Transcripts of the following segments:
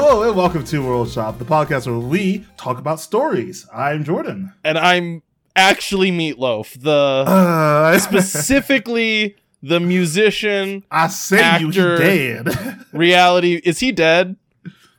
Hello and welcome to World Shop, the podcast where we talk about stories. I'm Jordan. and I'm actually Meatloaf, the Uh, specifically the musician. I say you, he dead. Reality is he dead?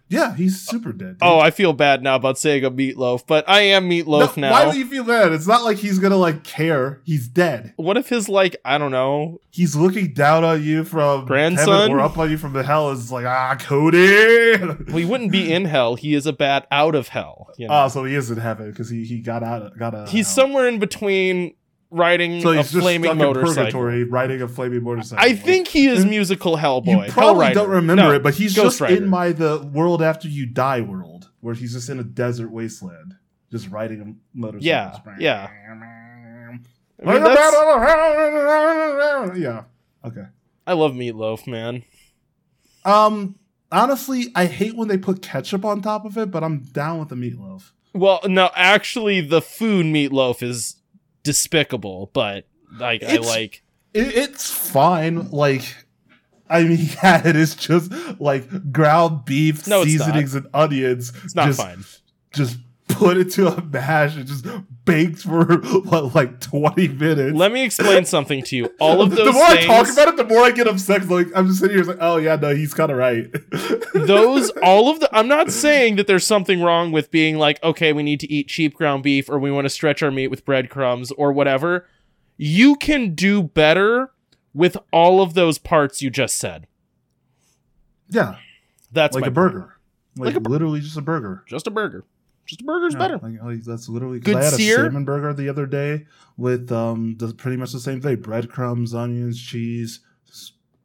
Yeah, he's super dead. dude. Oh, I feel bad now about saying a Meatloaf, but I am No, Meatloaf now. Why do you feel bad? It's not like he's gonna like care. He's dead. what if his like I don't know? He's looking down on you from Grandson? heaven or up on you from the hell. It's like ah, Cody. Well, he wouldn't be in hell. He is a bat out of hell. You know? Oh, so he is in heaven because he he got out. Got out. of he's hell. somewhere in between riding So a just flaming motorcycle. purgatory, riding a flaming motorcycle. I think he is musical Hellboy. You probably don't remember No, it, but he's Ghost just Rider. in my the world after you die world, where he's just in a desert wasteland, just riding a motorcycle. Yeah, yeah. I mean, Like a that's- battle- yeah. Okay. I love Meatloaf, man. Um. Honestly, I hate when they put ketchup on top of it, but I'm down with the meatloaf. Well, no, actually, the food meatloaf is despicable, but like I like. It, it's fine. Like, I mean, yeah, it is just like ground beef, No, it's seasonings, and onions. It's not just, fine. Just put it to a mash and just baked for what, like twenty minutes. Let me explain something to you. All of those the more things, I talk about it, the more I get upset. Like I'm just sitting here, like, oh yeah, no, he's kind of right. those all of the. I'm not saying that there's something wrong with being like, okay, we need to eat cheap ground beef, or we want to stretch our meat with breadcrumbs, or whatever. You can do better with all of those parts you just said. yeah, That's like a burger, like, Like a bur- literally just a burger. Just a burger. Just a burger's Yeah, better. Like, that's literally Good I had sear? a salmon burger the other day with um the, pretty much the same thing: breadcrumbs, onions, cheese,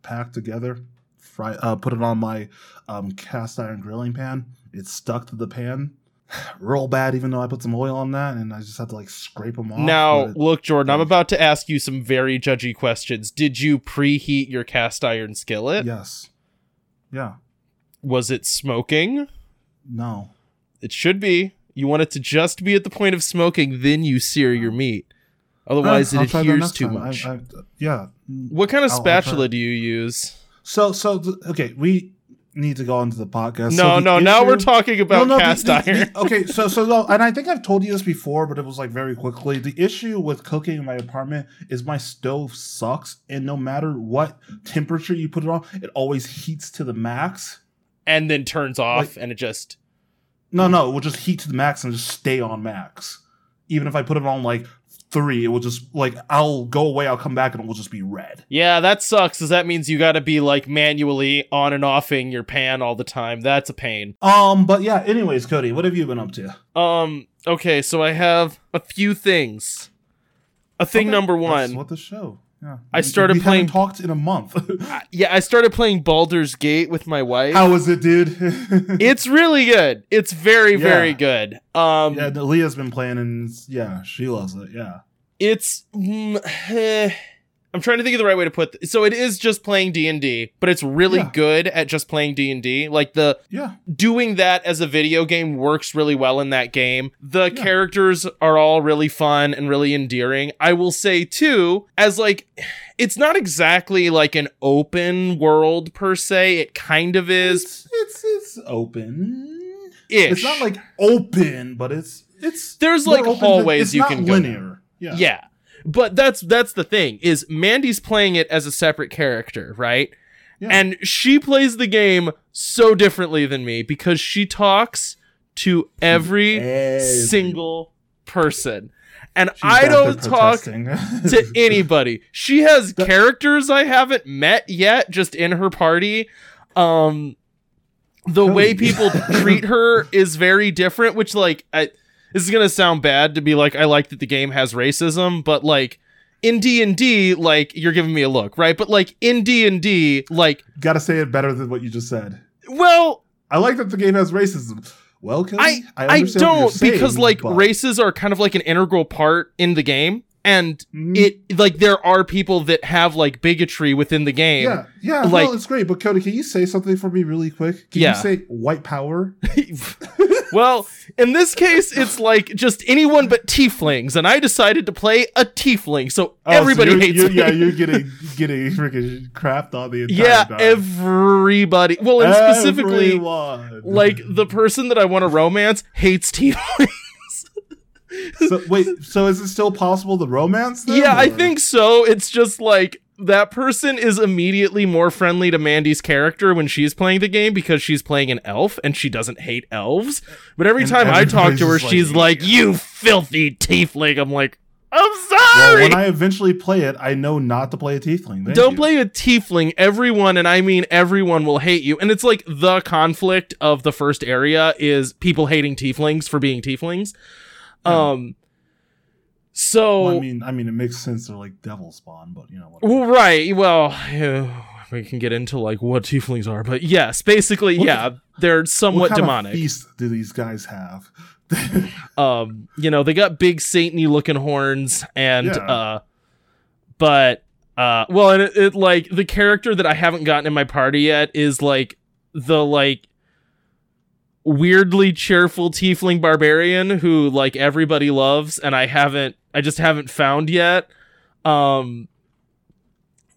packed together. Fry, uh, put it on my um cast iron grilling pan. It stuck to the pan. Real bad, even though I put some oil on that, and I just had to like scrape them off. Now, it- look, Jordan, I'm about to ask you some very judgy questions. Did you preheat your cast iron skillet? yes, yeah, Was it smoking? no, It should be. You want it to just be at the point of smoking, then you sear your meat. Otherwise, Uh, it I'll adheres too time. Much. I- yeah. what kind of I'll- spatula do you use? So, so okay, we need to go into the podcast. no, So the no. Now we're talking about No, no, cast the- iron. okay, so so no, and I think I've told you this before, but it was like very quickly. The issue with cooking in my apartment is my stove sucks, and no matter what temperature you put it on, it always heats to the max. and then turns off, Like- and it just. No, no, it will just heat to the max and just stay on max. Even if I put it on like three, it will just like I'll go away, I'll come back, and it will just be red. Yeah, that sucks, because that means you gotta be like manually on and offing your pan all the time. That's a pain. Um, but yeah. Anyways, Cody, what have you been up to? Um, okay, so I have a few things. A thing Okay, number that's one. what the show. Yeah, I started we playing- Talked in a month. Yeah, I started playing Baldur's Gate with my wife. How was it, dude? it's really good. It's very, Yeah. very good. Um, yeah, Leah's been playing, and yeah, she loves it. Yeah, it's. mm, eh, I'm trying to think of the right way to put. Th- so it is just playing D and D, but it's really Yeah. good at just playing D and D. Like the yeah, doing that as a video game works really well in that game. The Yeah. characters are all really fun and really endearing. I will say too, as like it's not exactly like an open world per se. It kind of is it's it's, it's open. ish. It's not like open, but it's it's There's, like, hallways It's you can go linear. Yeah, yeah. But that's that's the thing is Mandi's playing it as a separate character, right? Yeah. And she plays the game so differently than me because she talks to every Every- single person. And She's I don't talk to anybody. She has characters I haven't met yet just in her party. Um the way Cody. people treat her is very different, which like I this is going to sound bad to be like I like that the game has racism, but like in D&D like you're giving me a look, right? But like in D&D like Gotta say it better than what you just said. well, I like that the game has racism. Well, I I, understand don't saying, because like but- races are kind of like an integral part in the game. And Mhm. it like there are people that have like bigotry within the game. Yeah, yeah, like- no, it's great. But Cody, can you say something for me really quick? Can Yeah. you say white power? well, in this case, it's like just anyone but tieflings, and I decided to play a tiefling, so Oh, so everybody you're- hates you're- me. Yeah, you're getting getting freaking crapped on the entire yeah, time. everybody. Well, and specifically, Everyone. like the person that I want to romance hates tieflings. So wait, so is it still possible to romance them? yeah, I think so. It's just like that person is immediately more friendly to Mandi's character when she's playing the game because she's playing an elf and she doesn't hate elves. But every And time I talk to her, she's like, like, "You filthy tiefling." I'm like, "I'm Well, sorry." when I eventually play it, I know not to play a tiefling. Thank Don't you. play a tiefling. Everyone, and I mean everyone, will hate you. And it's like the conflict of the first area is people hating tieflings for being tieflings. Yeah. Um. So Well, I mean, I mean, it makes sense. They're like devil spawn, but you know. Whatever. Well, right. Well, yeah, we can get into like what tieflings are, but yes, basically, What yeah, they're what somewhat kind demonic. Feast do these guys have? um, you know, they got big satany looking horns, and Yeah. uh, but uh, well, and it, it like the character that I haven't gotten in my party yet is like the like weirdly cheerful tiefling barbarian who like everybody loves and I haven't I just haven't found yet. Um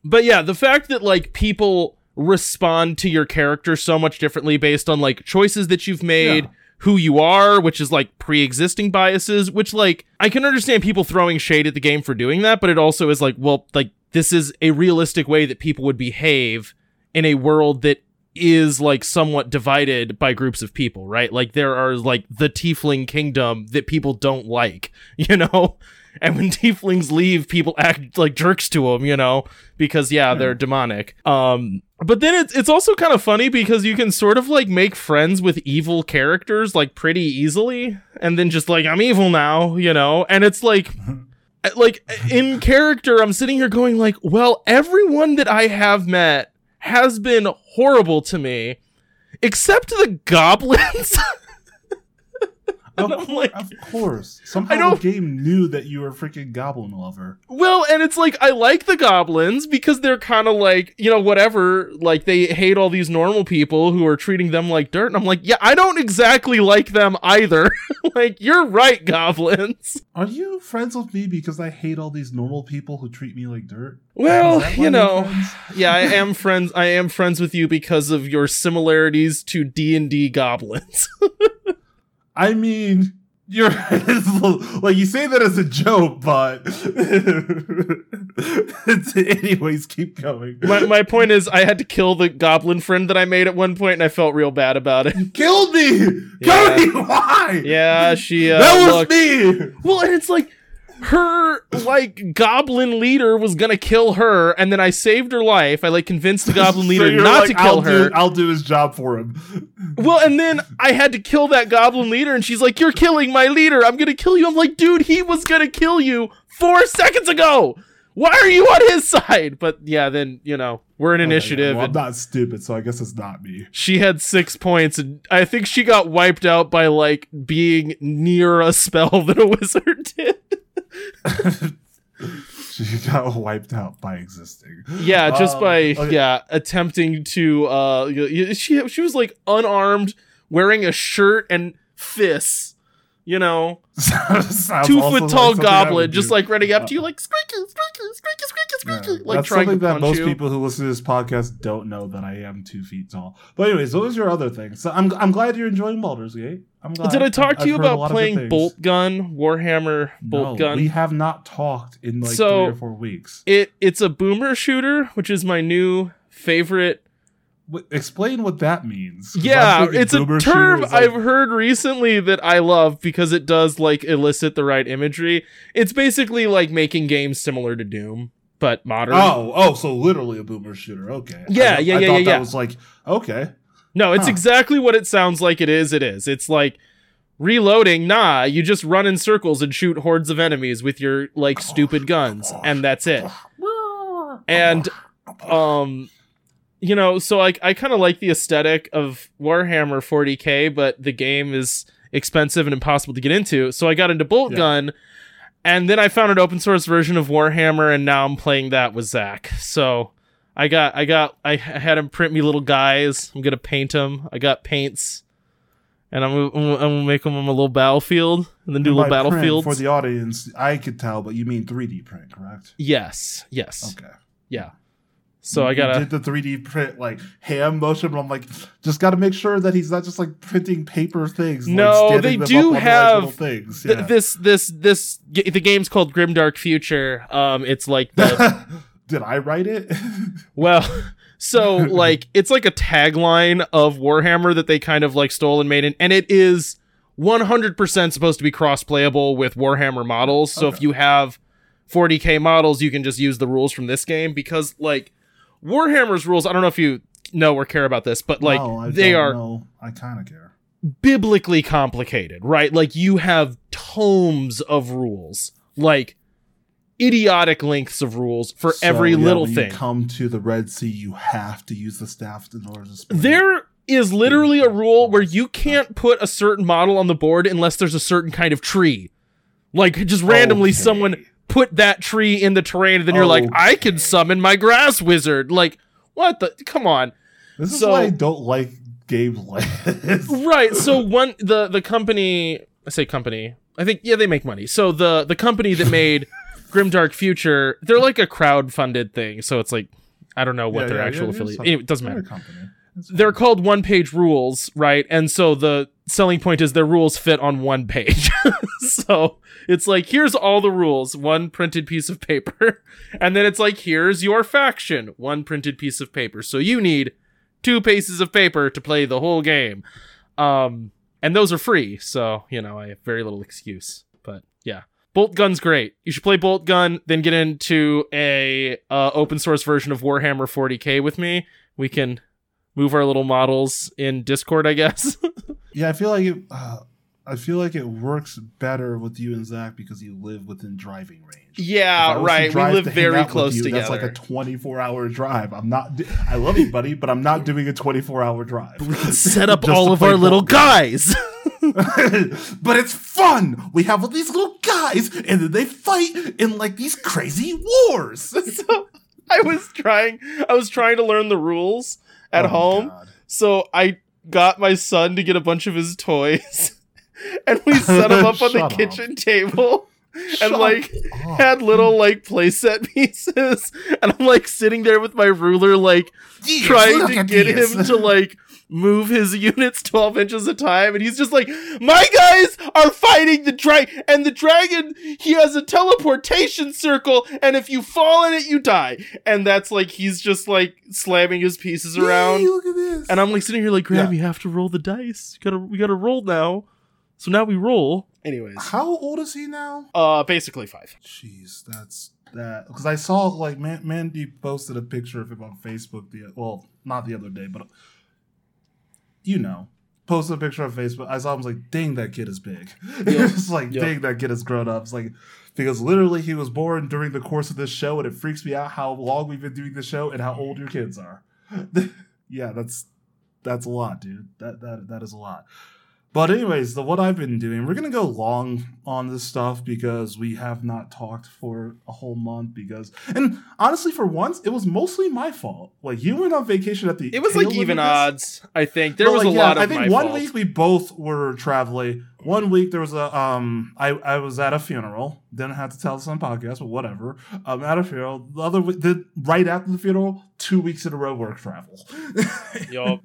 but yeah, the fact that like people respond to your character so much differently based on like choices that you've made, Yeah. who you are, which is like pre-existing biases, which like I can understand people throwing shade at the game for doing that, but it also is like, well, like this is a realistic way that people would behave in a world that is like somewhat divided by groups of people, right? Like there are like the tiefling kingdom that people don't like, you know? And when tieflings leave, people act like jerks to them, you know, because yeah, they're demonic. Um, but then it's it's also kind of funny because you can sort of like make friends with evil characters like pretty easily, and then just like I'm evil now, you know, and it's like. Like in character, I'm sitting here going like, well, everyone that I have met has been horrible to me, except the goblins. Of, I'm cour- like- of course. Somehow the game knew that you were a freaking goblin lover. Well, and it's like I like the goblins because they're kind of like, you know, whatever, like they hate all these normal people who are treating them like dirt. And I'm like, yeah, I don't exactly like them either. like, you're right, goblins. Are you friends with me because I hate all these normal people who treat me like dirt? Well, Is that why you know, yeah, I am friends I am friends with you because of your similarities to D&D goblins. I mean, you're like you say that as a joke, but anyways, keep going. my my point is I had to kill the goblin friend that I made at one point and I felt real bad about it. You killed me, Yeah. Cody. Why? Yeah, she uh, that was looked- me. Well, and it's like her like goblin leader was gonna kill her, and then I saved her life. I like convinced the goblin leader you're not like, to kill I'll her. Do, I'll do his job for him. well, and then I had to kill that goblin leader, and she's like, "You're killing my leader. I'm gonna kill you." I'm like, "Dude, he was gonna kill you four seconds ago. Why are you on his side?" But yeah, then you know we're an Okay, initiative. well, I'm not stupid, so I guess it's not me. she had six points, and I think she got wiped out by like being near a spell that a wizard did. she got wiped out by existing. Yeah, just Um, by okay. yeah attempting to uh she she was like unarmed, wearing a shirt and fists, you know, two foot tall would goblin, just like running up to you like squeaky, squeaky, squeaky, squeaky, Yeah, squeaky, like that's trying to something that most you. people who listen to this podcast don't know that I am two feet tall. But anyways, what was your other thing? So I'm I'm glad you're enjoying Baldur's Gate. I'm glad. Did I talk I've- to you about lot of good playing. Bolt Gun, Warhammer Bolt no, Gun? We have not talked in like So- three or four weeks. It it's a boomer shooter, which is my new favorite W- explain what that means. Yeah, it's a term like- I've heard recently that I love because it does like elicit the right imagery. It's basically like making games similar to Doom, but modern. Oh, oh, so literally a boomer shooter. Okay. Yeah, I, yeah, I yeah, thought yeah, that yeah. was like okay. no, it's huh. exactly what it sounds like it is. It is. It's like reloading. Nah, you just run in circles and shoot hordes of enemies with your like stupid guns, and that's it. And um you know so like i kind of like the aesthetic of warhammer 40k but the game is expensive and impossible to get into so i got into bolt Yeah. gun and then I found an open source version of Warhammer, and now I'm playing that with Zach. So I got, I got, I had him print me little guys. I'm gonna paint them. I got paints, and I'm, I'm, gonna- I'm gonna make them a little battlefield, and then do little battlefields. for the audience. I could tell, but you mean 3D print, correct? yes, yes, Okay. yeah. So I gotta. did the 3D print like hand motion, but I'm like, just got to make sure that he's not just like printing paper things. No, standing they do like, have things. Th- this this this g- the game's called Grimdark Future. Um, it's like the Did I write it? well, so like it's like a tagline of Warhammer that they kind of like stole and made, in, and it is 100% supposed to be cross playable with Warhammer models. So if you have 40k models, you can just use the rules from this game because like Warhammer's rules. I don't know if you know or care about this, but like No, I they don't are know. I kind of care. biblically complicated, right? Like you have tomes of rules, like idiotic lengths of rules for So, every yeah, little when thing. You come to the Red Sea, you have to use the staff in order to. it. There is literally a rule where you can't put a certain model on the board unless there's a certain kind of tree. Like just randomly Okay. someone put that tree in the terrain and then you're like, oh. I can summon my grass wizard. Like, what the come on. This is so- why I don't like games like this. right so one the the company i say company i think yeah they make money so the the company that made grimdark future they're like a crowd funded thing so it's like i don't know what Yeah, their yeah, actual affiliate anyway, it doesn't matter company. They're called one page rules right? And so the selling point is their rules fit on one page. So it's like here's all the rules one printed piece of paper. And then it's like here's your faction one printed piece of paper. So you need two pieces of paper to play the whole game. Um and those are free so you know i have very little excuse but yeah. Bolt gun's great. You should play bolt gun then get into a uh, open source version of warhammer 40k with me. We can move our little models in discord i guess Yeah, I feel like it. Uh, I feel like it works better with you and Zach because you live within driving range. Yeah right we live very close you, together That's like a 24 hour drive. I'm not. I love you, buddy, but I'm not doing a 24 hour drive. we can set up all of our little Gun. guys but it's fun. We have all these little guys, and then they fight in like these crazy wars. so i was trying i was trying to learn the rules at Oh, home. So I got my son to get a bunch of his toys, and we set them up on the up. kitchen table, and Shut like up. had little like playset pieces, and I'm like sitting there with my ruler, like trying to get this. him to like move his units 12 inches at a time and he's just like my guys are fighting the dragon and the dragon he has a teleportation circle and if you fall in it you die and that's like he's just like slamming his pieces around Yay, look at this. and I'm like sitting here like, Graham, Yeah. you have to roll the dice. You gotta we gotta roll now. So now we roll. Anyways. How old is he now? Uh basically five. Jeez, that's that. Because I saw like Man- Mandi posted a picture of him on Facebook. The well, not the other day, but you know, posted a picture on Facebook. I saw him I was like, dang, that kid is big. it's like, Yep. dang, that kid is grown up. It's like because literally he was born during the course of this show, and it freaks me out how long we've been doing the show and how old your kids are. yeah, that's that's a lot, dude. That that that is a lot. But anyways, the what I've been doing, we're gonna go long on this stuff because we have not talked for a whole month. Because and honestly, for once, it was mostly my fault. Like you went on vacation at the It was like even odds, I think. There But, was like, a yeah, lot of I think one fault. week we both were traveling. One week there was a um I, I was at a funeral. Didn't have to tell this on podcast, but whatever. I'm at a funeral. The other week the right after the funeral, two weeks in a row work travel. Yup.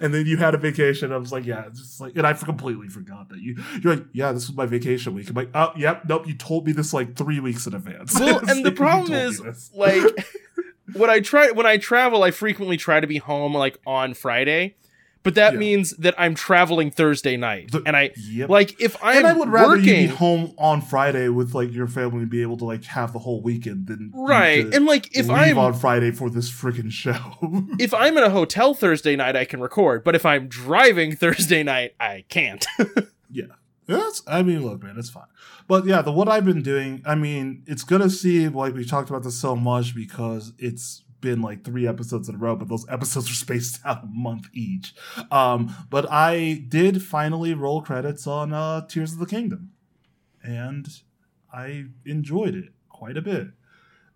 And then you had a vacation. I was like, yeah, just like, and I completely forgot that you. You're like, yeah, this was my vacation week. I'm like, oh, yep, nope. You told me this like three weeks in advance. Well, and the like, problem is, like when I try when I travel, I frequently try to be home like on Friday. But that Yeah. means that I'm traveling Thursday night. The- and I yep. like if I'm and I would rather you be home on Friday with like your family and be able to like have the whole weekend than right. And like if leave I'm on Friday for this freaking show. if I'm in a hotel Thursday night, I can record. But if I'm driving Thursday night, I can't. Yeah. That's, I mean, look, man, it's fine. But yeah, the what I've been doing, I mean, it's gonna seem like we talked about this so much because it's been like three episodes in a row, but those episodes are spaced out a month each. Um, but I did finally roll credits on uh, Tears of the Kingdom, and I enjoyed it quite a bit.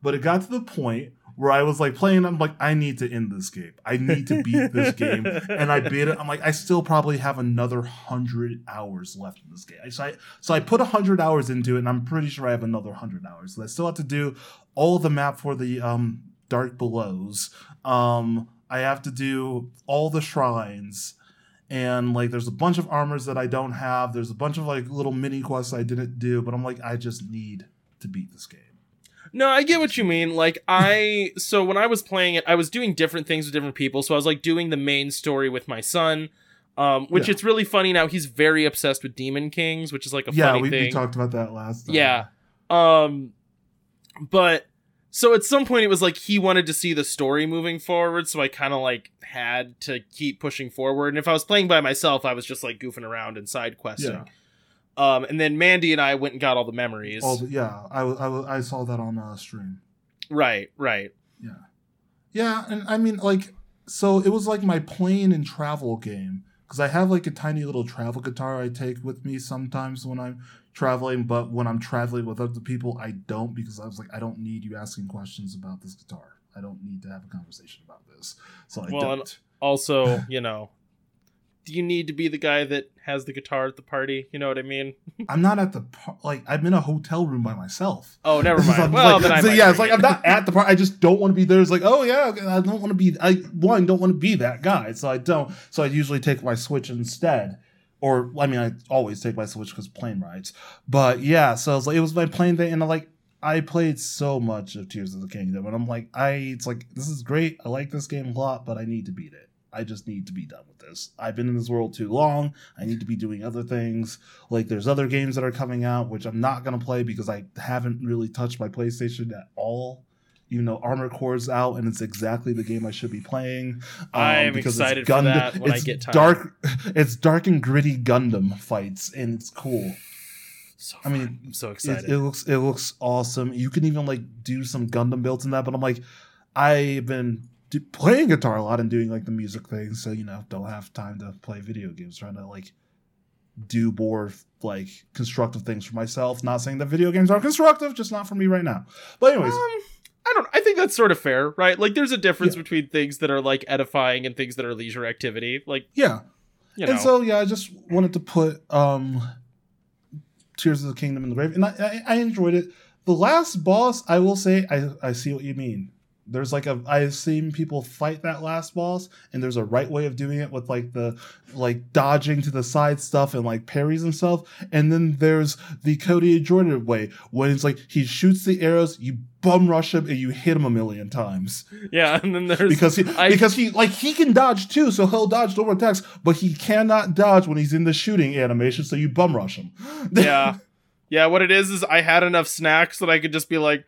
But it got to the point where I was like playing. I'm like, I need to end this game. I need to beat this game, and I beat it. I'm like, I still probably have another hundred hours left in this game. So I so I put hundred hours into it, and I'm pretty sure I have another hundred hours. So I still have to do all the map for the um dark belows. Um, I have to do all the shrines. And like, there's a bunch of armors that I don't have. There's a bunch of like little mini quests I didn't do, but I'm like, I just need to beat this game. No, I get what you mean. Like I so when I was playing it, I was doing different things with different people. So I was like doing the main story with my son. Um, which Yeah. it's really funny now. He's very obsessed with Demon Kings, which is like a yeah, funny we, thing. we talked about that last time. Yeah. Um but so at some point it was like he wanted to see the story moving forward, so I kind of like had to keep pushing forward. And if I was playing by myself, I was just like goofing around and side questing. Yeah. Um and then Mandi and I went and got all the memories. All the, yeah, I, I, I saw that on uh, stream. right, right. Yeah. Yeah, and I mean, like, so it was like my plane and travel game because I have like a tiny little travel guitar I take with me sometimes when I'm traveling, but when I'm traveling with other people, I don't because I was like, I don't need you asking questions about this guitar. I don't need to have a conversation about this, so I Well, don't. Also, you know, do you need to be the guy that has the guitar at the party? You know what I mean? I'm not at the par- like I'm in a hotel room by myself. Oh, never mind. Well, like- then I so yeah, it's like it. I'm not at the part. I just don't want to be there. It's like, oh yeah, okay, I don't want to be. I one don't want to be that guy, so I don't. So I usually take my Switch instead, or I mean, I always take my Switch because plane rides. But yeah, so it's like it was my plane thing, and I'm like, I played so much of Tears of the Kingdom, and I'm like, I it's like this is great. I like this game a lot, but I need to beat it. I just need to be done with this. I've been in this world too long. I need to be doing other things. Like there's other games that are coming out which I'm not gonna play because I haven't really touched my PlayStation at all. Even though Armor Core's out and it's exactly the game I should be playing. Um, I'm because it's excited for that when I it's get time. Dark, it's dark and gritty Gundam fights, and it's cool. So I mean, I'm so excited. it looks it looks awesome. You can even like do some Gundam builds in that, but I'm like, I've been do, playing guitar a lot and doing like the music thing, so you know, don't have time to play video games. Trying to like do more like constructive things for myself. Not saying that video games aren't constructive, just not for me right now. But anyways, Um, I don't. I think that's sort of fair, right? Like, there's a difference Yeah. between things that are like edifying and things that are leisure activity. Like, yeah. you know, And so yeah, I just wanted to put um Tears of the Kingdom in the grave, and I, I I enjoyed it. The last boss, I will say, I I see what you mean. There's like a I've seen people fight that last boss, and there's a right way of doing it with like the like dodging to the side stuff and like parries and stuff. And then there's the Cody Jordan way when it's like he shoots the arrows, you bum rush him, and you hit him a million times yeah. And then there's because he I- because he like he can dodge too, so he'll dodge normal attacks, but he cannot dodge when he's in the shooting animation, so you bum rush him. yeah, yeah. What it is is I had enough snacks that I could just be like,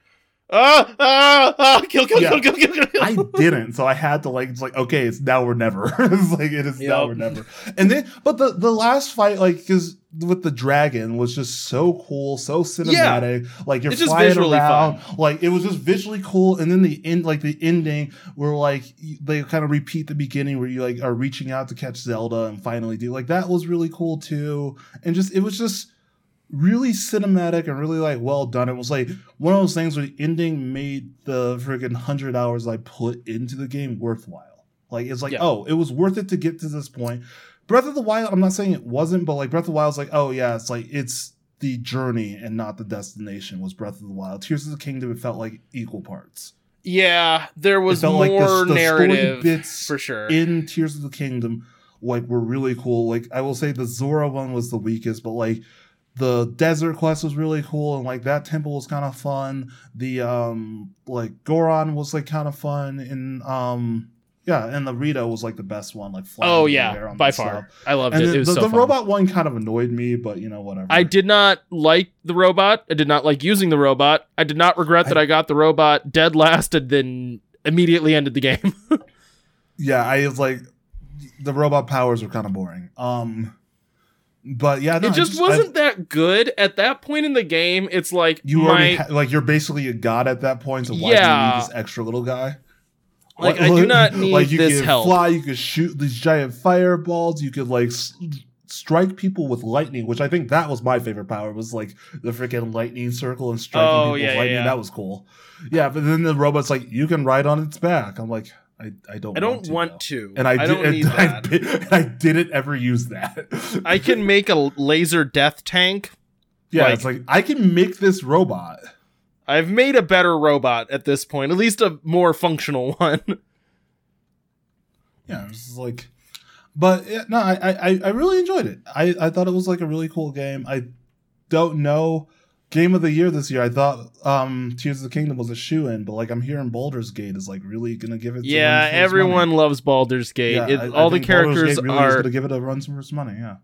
ah, ah, ah, kill, kill, Yeah. kill, kill, kill, kill, kill. I didn't, so I had to like it's like okay, it's now or never. it's like it is now or never. And then, but the the last fight, like because with the dragon was just so cool, so cinematic. Like you're It's flying around, like it was just visually cool. And then the end, like the ending, where like they kind of repeat the beginning where you like are reaching out to catch Zelda and finally do like that was really cool too. And just it was just really cinematic and really like well done. It was like one of those things where the ending made the freaking hundred hours I put into the game worthwhile. Like it's like, Yeah. oh, it was worth it to get to this point. Breath of the Wild, I'm not saying it wasn't, but like Breath of the Wild is like, oh yeah, it's like it's the journey and not the destination was Breath of the Wild. Tears of the Kingdom, it felt like equal parts. yeah, there was more like the- the narrative bits for sure. in Tears of the Kingdom like were really cool. Like I will say the Zora one was the weakest, but like the desert quest was really cool and like that temple was kind of fun. The um like Goron was like kind of fun and um yeah, and the Rito was like the best one, like oh yeah, on by far. stuff. I loved And it. was the, so the robot one kind of annoyed me, but you know whatever. I did not like the robot. I did not like using the robot. I did not regret that I got the robot dead last and then immediately ended the game. yeah, I was like the robot powers were kind of boring. Um, but yeah, no, it I just wasn't that good at that point in the game. It's like you my already ha- like you're basically a god at that point. So why do you need this extra little guy? like I do not need like you this could help. fly, you could shoot these giant fireballs, you could like s- strike people with lightning, which I think that was my favorite power. Was like the freaking lightning circle and striking Oh, people yeah, with lightning. yeah. That was cool. Yeah, but then the robot's like, you can ride on its back. I'm like, I, I don't. I don't want though. to. And I, I did, don't need and I, that. did- and I didn't ever use that. I can make a laser death tank. yeah, like- it's like I can make this robot. I've made a better robot at this point, at least a more functional one. yeah, it's like, but yeah, no, I, I, I really enjoyed it. I, I thought it was like a really cool game. I don't know game of the year this year. I thought um Tears of the Kingdom was a shoe in, but like I'm hearing Baldur's Gate is like really gonna give it. yeah, everyone money. loves Baldur's Gate. Yeah, It- I- I all the think Baldur's characters really are gonna give it a run for its money. Yeah,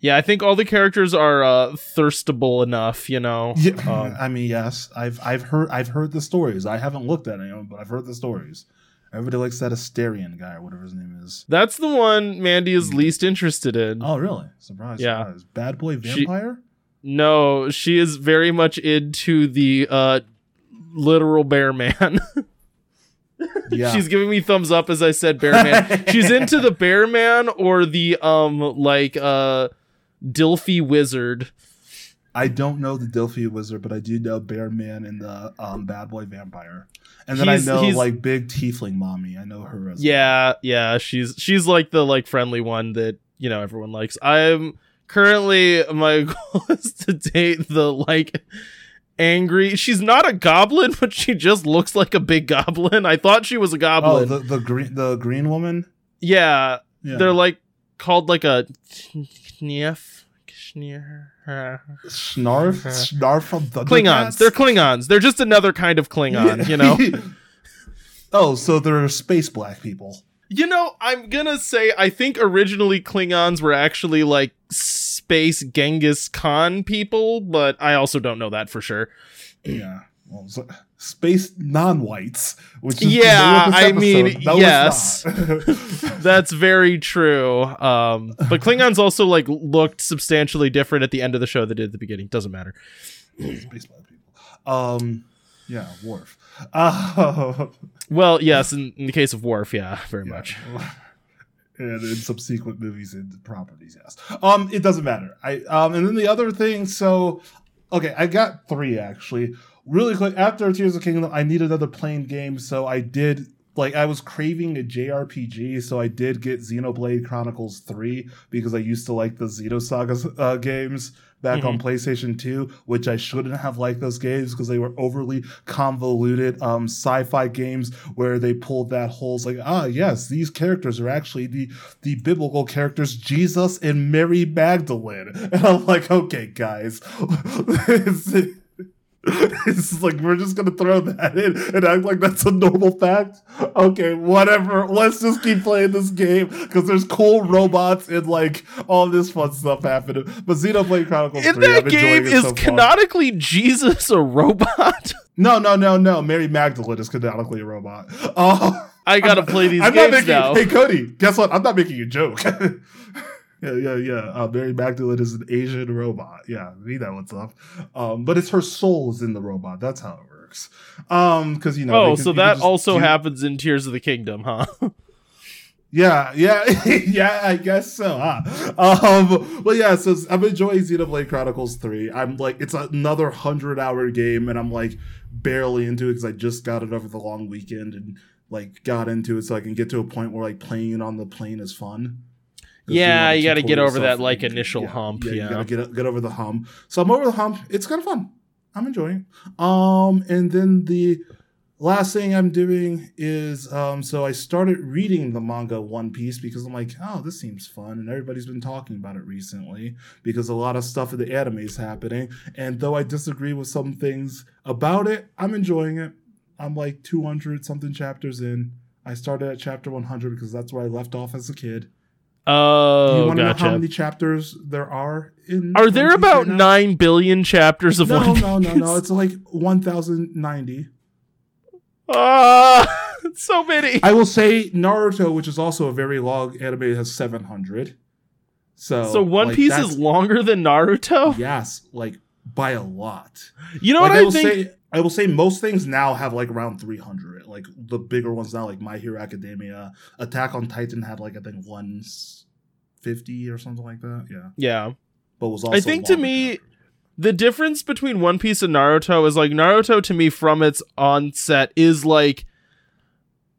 Yeah, I think all the characters are uh thirstable enough, you know. yeah. Um, I mean, yes, I've I've heard I've heard the stories. I haven't looked at any of them, but I've heard the stories. Everybody likes that Astarion guy or whatever his name is. that's the one Mandi is least interested in. Oh, really? Surprise! Yeah. surprise. Bad boy She- vampire. No, she is very much into the uh literal bear man. yeah, She's giving me thumbs up as I said bear man. She's into the bear man or the um like uh Dilfy wizard. I don't know the Dilphi Wizard, but I do know Bear Man and the um, Bad Boy Vampire. And then He's- I know like Big Tiefling Mommy. I know her as Yeah, yeah, she's she's like the like friendly one that, you know, everyone likes. I'm currently my goal is to date the like angry. She's not a goblin, but she just looks like a big goblin. I thought she was a goblin Oh, goblin. the, the green the green woman. yeah, Yeah. they're like called like a Knief. Snarf Snarf from the Klingons. They're Klingons. They're just another kind of Klingon, you know? oh, so they're space black people. You know, I'm gonna say I think originally Klingons were actually like space Genghis Khan people, but I also don't know that for sure. Yeah. Well, so, space non-whites, which is Yeah, the I name of this mean. No, yes. That's very true. Um, but Klingons also like looked substantially different at the end of the show than did at the beginning. Doesn't matter. space people. Um, yeah, Worf. Uh, Well, yes, in, in the case of Worf, yeah, very Yeah. much. and in subsequent movies and properties, yes. Um, it doesn't matter. I um, and then the other thing. So, okay, I got three actually. Really quick after Tears of Kingdom, I need another plain game, so I did. Like I was craving a JRPG, so I did get Xenoblade Chronicles 3 because I used to like the Xenosaga uh, games back on PlayStation 2, which I shouldn't have liked those games because they were overly convoluted um, sci-fi games where they pulled that whole like ah yes these characters are actually the the biblical characters Jesus and Mary Magdalene. And I'm like okay guys it's, like we're just gonna throw that in and act like that's a normal fact okay whatever let's just keep playing this game because there's cool robots and like all this fun stuff happening but Xenoblade Chronicles In 3, that I'm game, is so far. canonically Jesus a robot? No, no, no, no. Mary Magdalene is canonically a robot. Oh, I gotta play these I'm not games making. now. Hey, Cody, guess what? I'm not making a joke. Yeah, yeah, yeah. Uh, Mary Magdalene is an Asian robot. Yeah, me know what's up. Um, but it's her soul is in the robot. That's how it works. Um, because you know. oh, can- so that also do- happens in Tears of the Kingdom, huh? Yeah, yeah, yeah. I guess so. Huh? Um, but yeah, so I'm enjoying Xenoblade Chronicles Three. I'm like, it's another hundred hour game, and I'm like barely into it because I just got it over the long weekend and like got into it so I can get to a point where like playing it on the plane is fun. 'Cause Yeah, don't you gotta get over that, like, in. initial hump, Yeah, yeah. you gotta get get over the hump. So I'm over the hump. It's kind of fun. I'm enjoying. it. Um, and then the last thing I'm doing is um, so I started reading the manga One Piece because I'm like, oh, this seems fun, and everybody's been talking about it recently because a lot of stuff in the anime is happening. And though I disagree with some things about it, I'm enjoying it. I'm like 200 something chapters in. I started at chapter 100 because that's where I left off as a kid. Do you Oh, want to know how many chapters there are in? Are there Piece about right nine billion chapters of No, One no, no, no. Piece? It's like 1,090. Ah, so many. I will say Naruto, which is also a very long anime, has 700. So, so One like, Piece is longer than Naruto. yes, like by a lot. You know like, what I I, will think? say, I will say most things now have like around 300. Like the bigger ones now, like My Hero Academia, Attack on Titan had like I think 150 or something like that. Yeah, Yeah. but was also. I think to me, chapter. the but was also. I think to longer me- chapter. the difference between One Piece and Naruto is like Naruto to me from its onset is like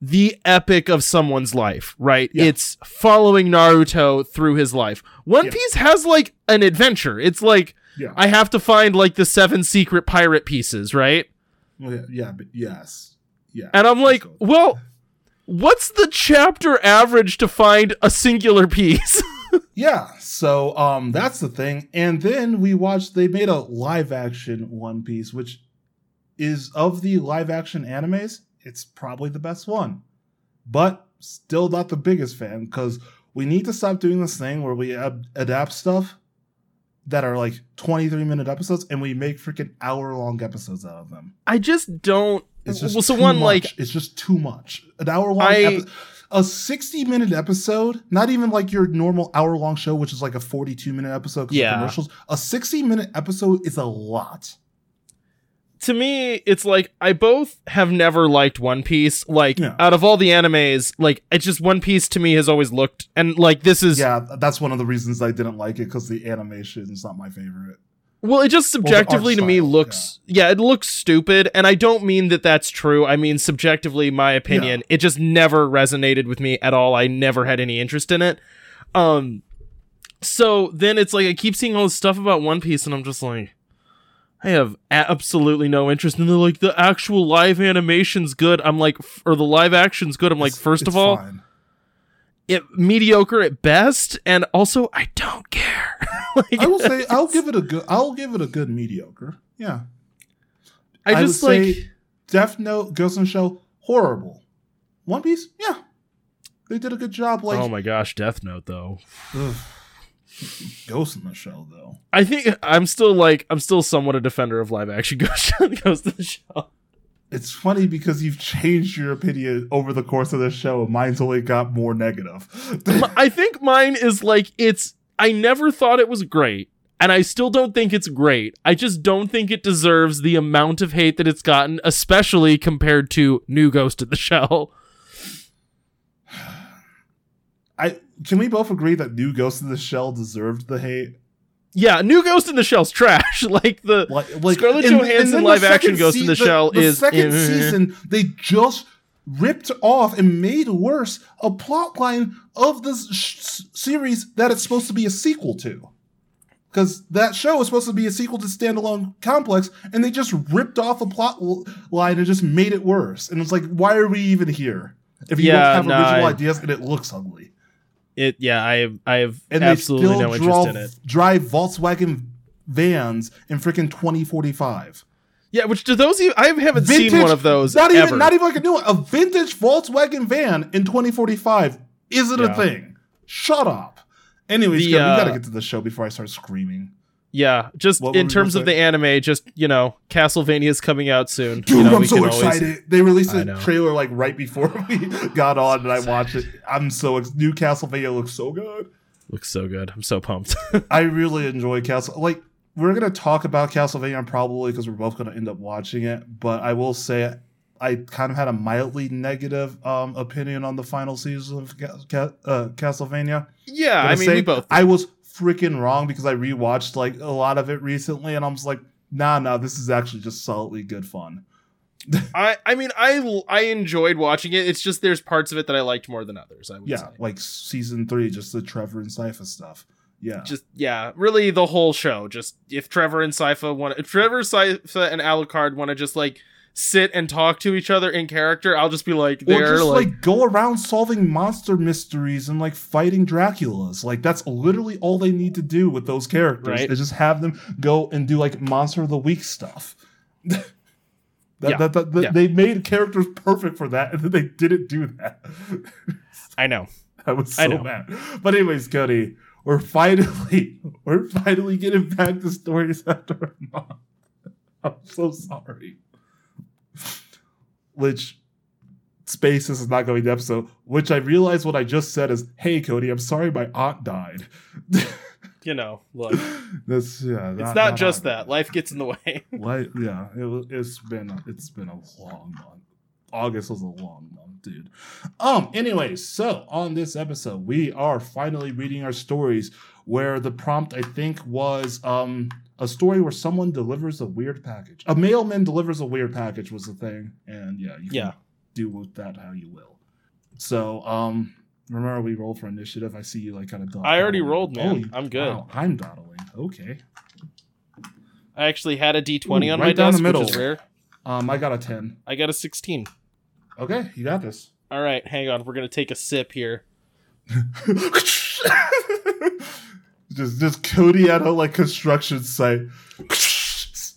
the epic of someone's life, right? Yeah. It's following Naruto through his life. One Yeah. Piece has like an adventure. It's like yeah, I have to find like the seven secret pirate pieces, right? Oh, yeah, yeah, but yes, yeah. And I'm like, well, what's the chapter average to find a singular piece? Yeah, so um that's the thing. And then we watched they made a live action One Piece, which is of the live action animes, it's probably the best one. But still not the biggest fan because we need to stop doing this thing where we ab- adapt stuff that are like 23 minute episodes and we make freaking hour long episodes out of them. I just don't. It's just well, so one much. like it's just too much. An hour long I- epi- a 60 minute episode, not even like your normal hour long show, which is like a 42 minute episode 'cause of Yeah. commercials. A 60 minute episode is a lot. To me, it's like I both have never liked One Piece. Like Yeah. out of all the animes, like it's just One Piece to me has always looked and like this is Yeah, that's one of the reasons I didn't like it because the animation is not my favorite. well, it just subjectively to me style, looks yeah. it looks stupid, and I don't mean that that's true. I mean subjectively, my opinion, it just never resonated with me at all. I never had any interest in it. Um, so then it's like I keep seeing all this stuff about One Piece, and I'm just like. I have absolutely no interest in the like the actual live animation's good. I'm like, f- or the live action's good. I'm like, It's- first of all, fine. it mediocre at best, and also I don't care. like, I will say I'll give it a good. I'll give it a good mediocre. Yeah, I I just like say Death Note, Ghost in the Shell, horrible. One Piece, yeah, they did a good job. Like, oh my gosh, Death Note though. ugh. Ghost in the Shell, though. I think I'm still like I'm still somewhat a defender of live action Ghost Ghost of the Shell. It's funny because you've changed your opinion over the course of the show, and mine's only got more negative. I think mine is like it's. I never thought it was great, and I still don't think it's great. I just don't think it deserves the amount of hate that it's gotten, especially compared to New Ghost in the Shell. I can we both agree that new Ghost in the Shell deserved the hate? Yeah, New Ghost in the Shell's trash. like the Like, like Scarlett and- Johansson and the live action second Ghost in the sea- Shell the is- second eh. season. They just ripped off and made worse a plot line of this sh- series that it's supposed to be a sequel to. Because that show is supposed to be a sequel to Standalone Complex, and they just ripped off a plot l- line and just made it worse. And it's like, why are we even here? If you Yeah, don't have no, original I- ideas and it looks ugly. It. Yeah, I have I have And absolutely they still no interest in it. drive Volkswagen vans in freaking 2045. Yeah, which do those? I haven't seen one of those Not ever. even, not even like a new one. A vintage Volkswagen van in 2045 isn't Yeah. a thing. Shut up. Anyways, The, uh, we gotta get to the show before I start screaming. Yeah, just What in terms of the anime, just you know, Castlevania is coming out soon. Dude, you know, I'm we so can always- excited. They released I a know. trailer like right before we got on, and I excited. watched it. I'm so ex- new Castlevania looks so good. Looks so good. I'm so pumped. I really enjoy Castle. Like we're gonna talk about Castlevania probably because we're both gonna end up watching it. But I will say I kind of had a mildly negative um, opinion on the final season of Ca- Ca- uh, Castlevania. yeah, I mean, say we both. I was freaking wrong because I rewatched like a lot of it recently, and I'm just like, nah, nah, this is actually just solidly good fun. I I mean, I I enjoyed watching it. It's just there's parts of it that I liked more than others. I would Yeah, say. like season three, just the Trevor and Sypha stuff. Yeah, Just yeah, really the whole show. Just if Trevor and Sypha want, if Trevor, Sypha, and Alucard want to just like sit and talk to each other in character, I'll just be like, they're just like, like, go around solving monster mysteries and like fighting Draculas. Like that's literally all they need to do with those characters. Right. Is just have them go and do like monster of the week stuff. that, Yeah. that, that, that- Yeah. They made characters perfect for that, and then they didn't do that. I know. I was I so know. mad. But anyways, Cody, we're finally we're finally getting back to stories after a month. I'm so sorry. Which Spaces is not going to episode, which I realized what I just said is, hey Cody, I'm sorry my aunt died. You know, look, That's yeah. it's not, just that. Life gets in the way. Like yeah, it, it's been it's been a long month. August was a long month, dude. Um, anyways, so on this episode, we are finally reading our stories where the prompt I think was um a story where someone delivers a weird package. A mailman delivers a weird package was the thing, and yeah, you can Yeah. do with that how you will. So, um, remember we rolled for initiative. I see you like kind of. Dawdling. I already rolled, man. I'm good. Wow, I'm dawdling. Okay. I actually had a D20 Ooh, on right my down the desk, which is rare. Um, I got a ten. I got a 16. Okay, you got this. All right, hang on. We're gonna take a sip here. just just Cody at a like construction site.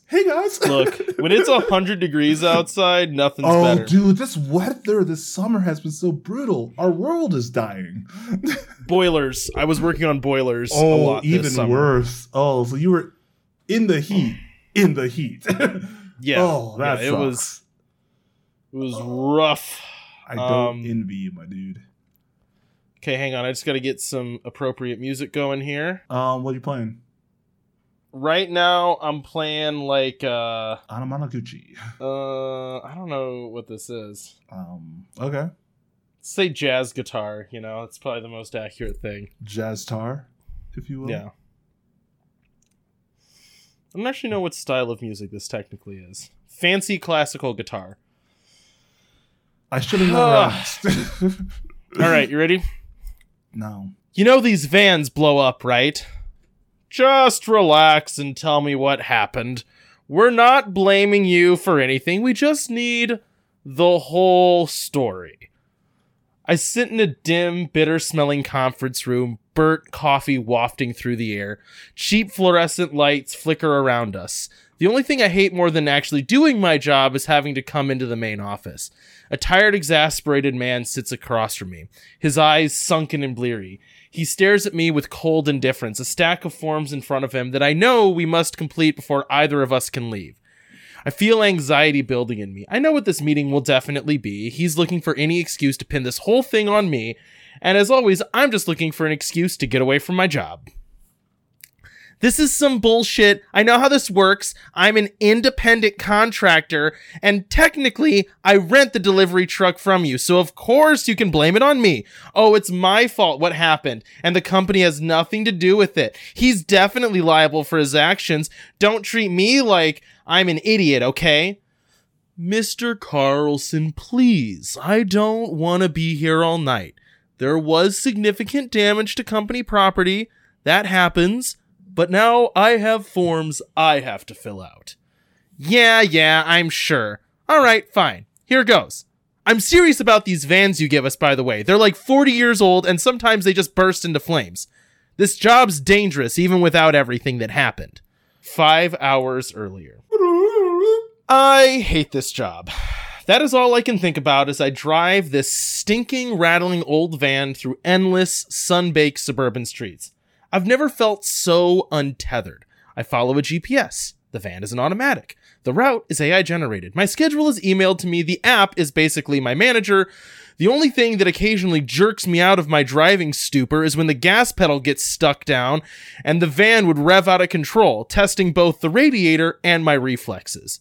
hey guys. Look, when it's hundred degrees outside, nothing's oh, better. dude, this weather this summer has been so brutal. Our world is dying. Boilers. I was working on boilers a oh, lot this even worse. Oh, so you were in the heat. In the heat. Yeah. Oh, that yeah, it was it was rough. I don't um, envy you, my dude. Okay, hang on. I just got to get some appropriate music going here. Um, what are you playing? Right now, I'm playing like uh Anamanaguchi. uh I don't know what this is. Um, okay. Say jazz guitar. You know, it's probably the most accurate thing. Jazz tar, if you will. Yeah. I don't actually know what style of music this technically is. Fancy classical guitar. I should have asked. All right, you ready? No. You know these vans blow up, right? Just relax and tell me what happened. We're not blaming you for anything. We just need the whole story. I sit in a dim, bitter smelling conference room, burnt coffee wafting through the air. Cheap fluorescent lights flicker around us. The only thing I hate more than actually doing my job is having to come into the main office. A tired, exasperated man sits across from me, his eyes sunken and bleary. He stares at me with cold indifference, a stack of forms in front of him that I know we must complete before either of us can leave. I feel anxiety building in me. I know what this meeting will definitely be. He's looking for any excuse to pin this whole thing on me, and as always, I'm just looking for an excuse to get away from my job. This is some bullshit. I know how this works. I'm an independent contractor, and technically, I rent the delivery truck from you, so of course you can blame it on me. Oh, it's my fault what happened, and the company has nothing to do with it. He's definitely liable for his actions. Don't treat me like I'm an idiot, okay? Mr. Carlson, please. I don't want to be here all night. There was significant damage to company property. That happens. But now I have forms I have to fill out. Yeah, yeah, I'm sure. All right, fine. Here goes. I'm serious about these vans you give us, by the way. They're like 40 years old, and sometimes they just burst into flames. This job's dangerous, even without everything that happened. Five hours earlier. I hate this job. That is all I can think about as I drive this stinking, rattling old van through endless, sun baked suburban streets. I've never felt so untethered. I follow a GPS. The van is an automatic. The route is AI generated. My schedule is emailed to me. The app is basically my manager. The only thing that occasionally jerks me out of my driving stupor is when the gas pedal gets stuck down and the van would rev out of control, testing both the radiator and my reflexes.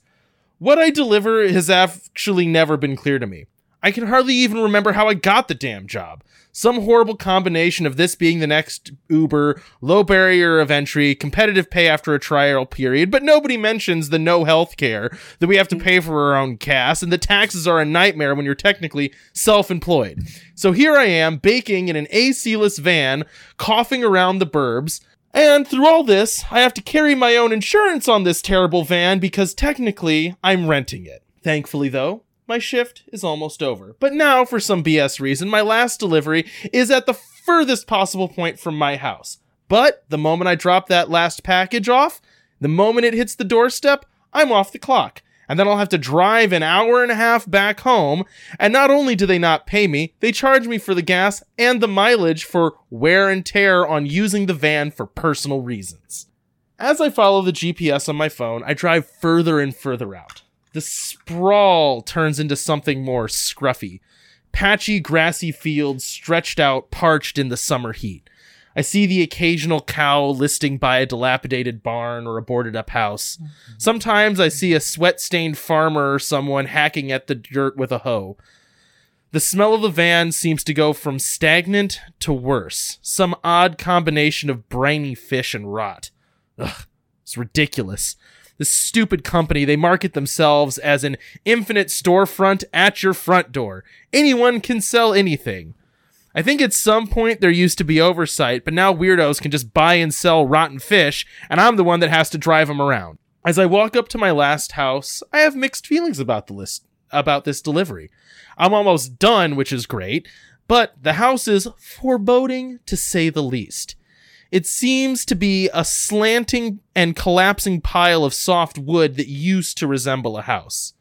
What I deliver has actually never been clear to me. I can hardly even remember how I got the damn job. Some horrible combination of this being the next Uber, low barrier of entry, competitive pay after a trial period, but nobody mentions the no health care, that we have to mm-hmm. pay for our own gas, and the taxes are a nightmare when you're technically self employed. So here I am, baking in an AC less van, coughing around the burbs, and through all this, I have to carry my own insurance on this terrible van because technically I'm renting it. Thankfully, though, my shift is almost over. But now, for some BS reason, my last delivery is at the furthest possible point from my house. But the moment I drop that last package off, the moment it hits the doorstep, I'm off the clock. And then I'll have to drive an hour and a half back home. And not only do they not pay me, they charge me for the gas and the mileage for wear and tear on using the van for personal reasons. As I follow the GPS on my phone, I drive further and further out. The sprawl turns into something more scruffy. Patchy, grassy fields stretched out, parched in the summer heat. I see the occasional cow listing by a dilapidated barn or a boarded up house. Mm-hmm. Sometimes I see a sweat stained farmer or someone hacking at the dirt with a hoe. The smell of the van seems to go from stagnant to worse, some odd combination of briny fish and rot. Ugh, it's ridiculous. This stupid company, they market themselves as an infinite storefront at your front door. Anyone can sell anything. I think at some point there used to be oversight, but now weirdos can just buy and sell rotten fish, and I'm the one that has to drive them around. As I walk up to my last house, I have mixed feelings about the list about this delivery. I'm almost done, which is great, but the house is foreboding to say the least. It seems to be a slanting and collapsing pile of soft wood that used to resemble a house.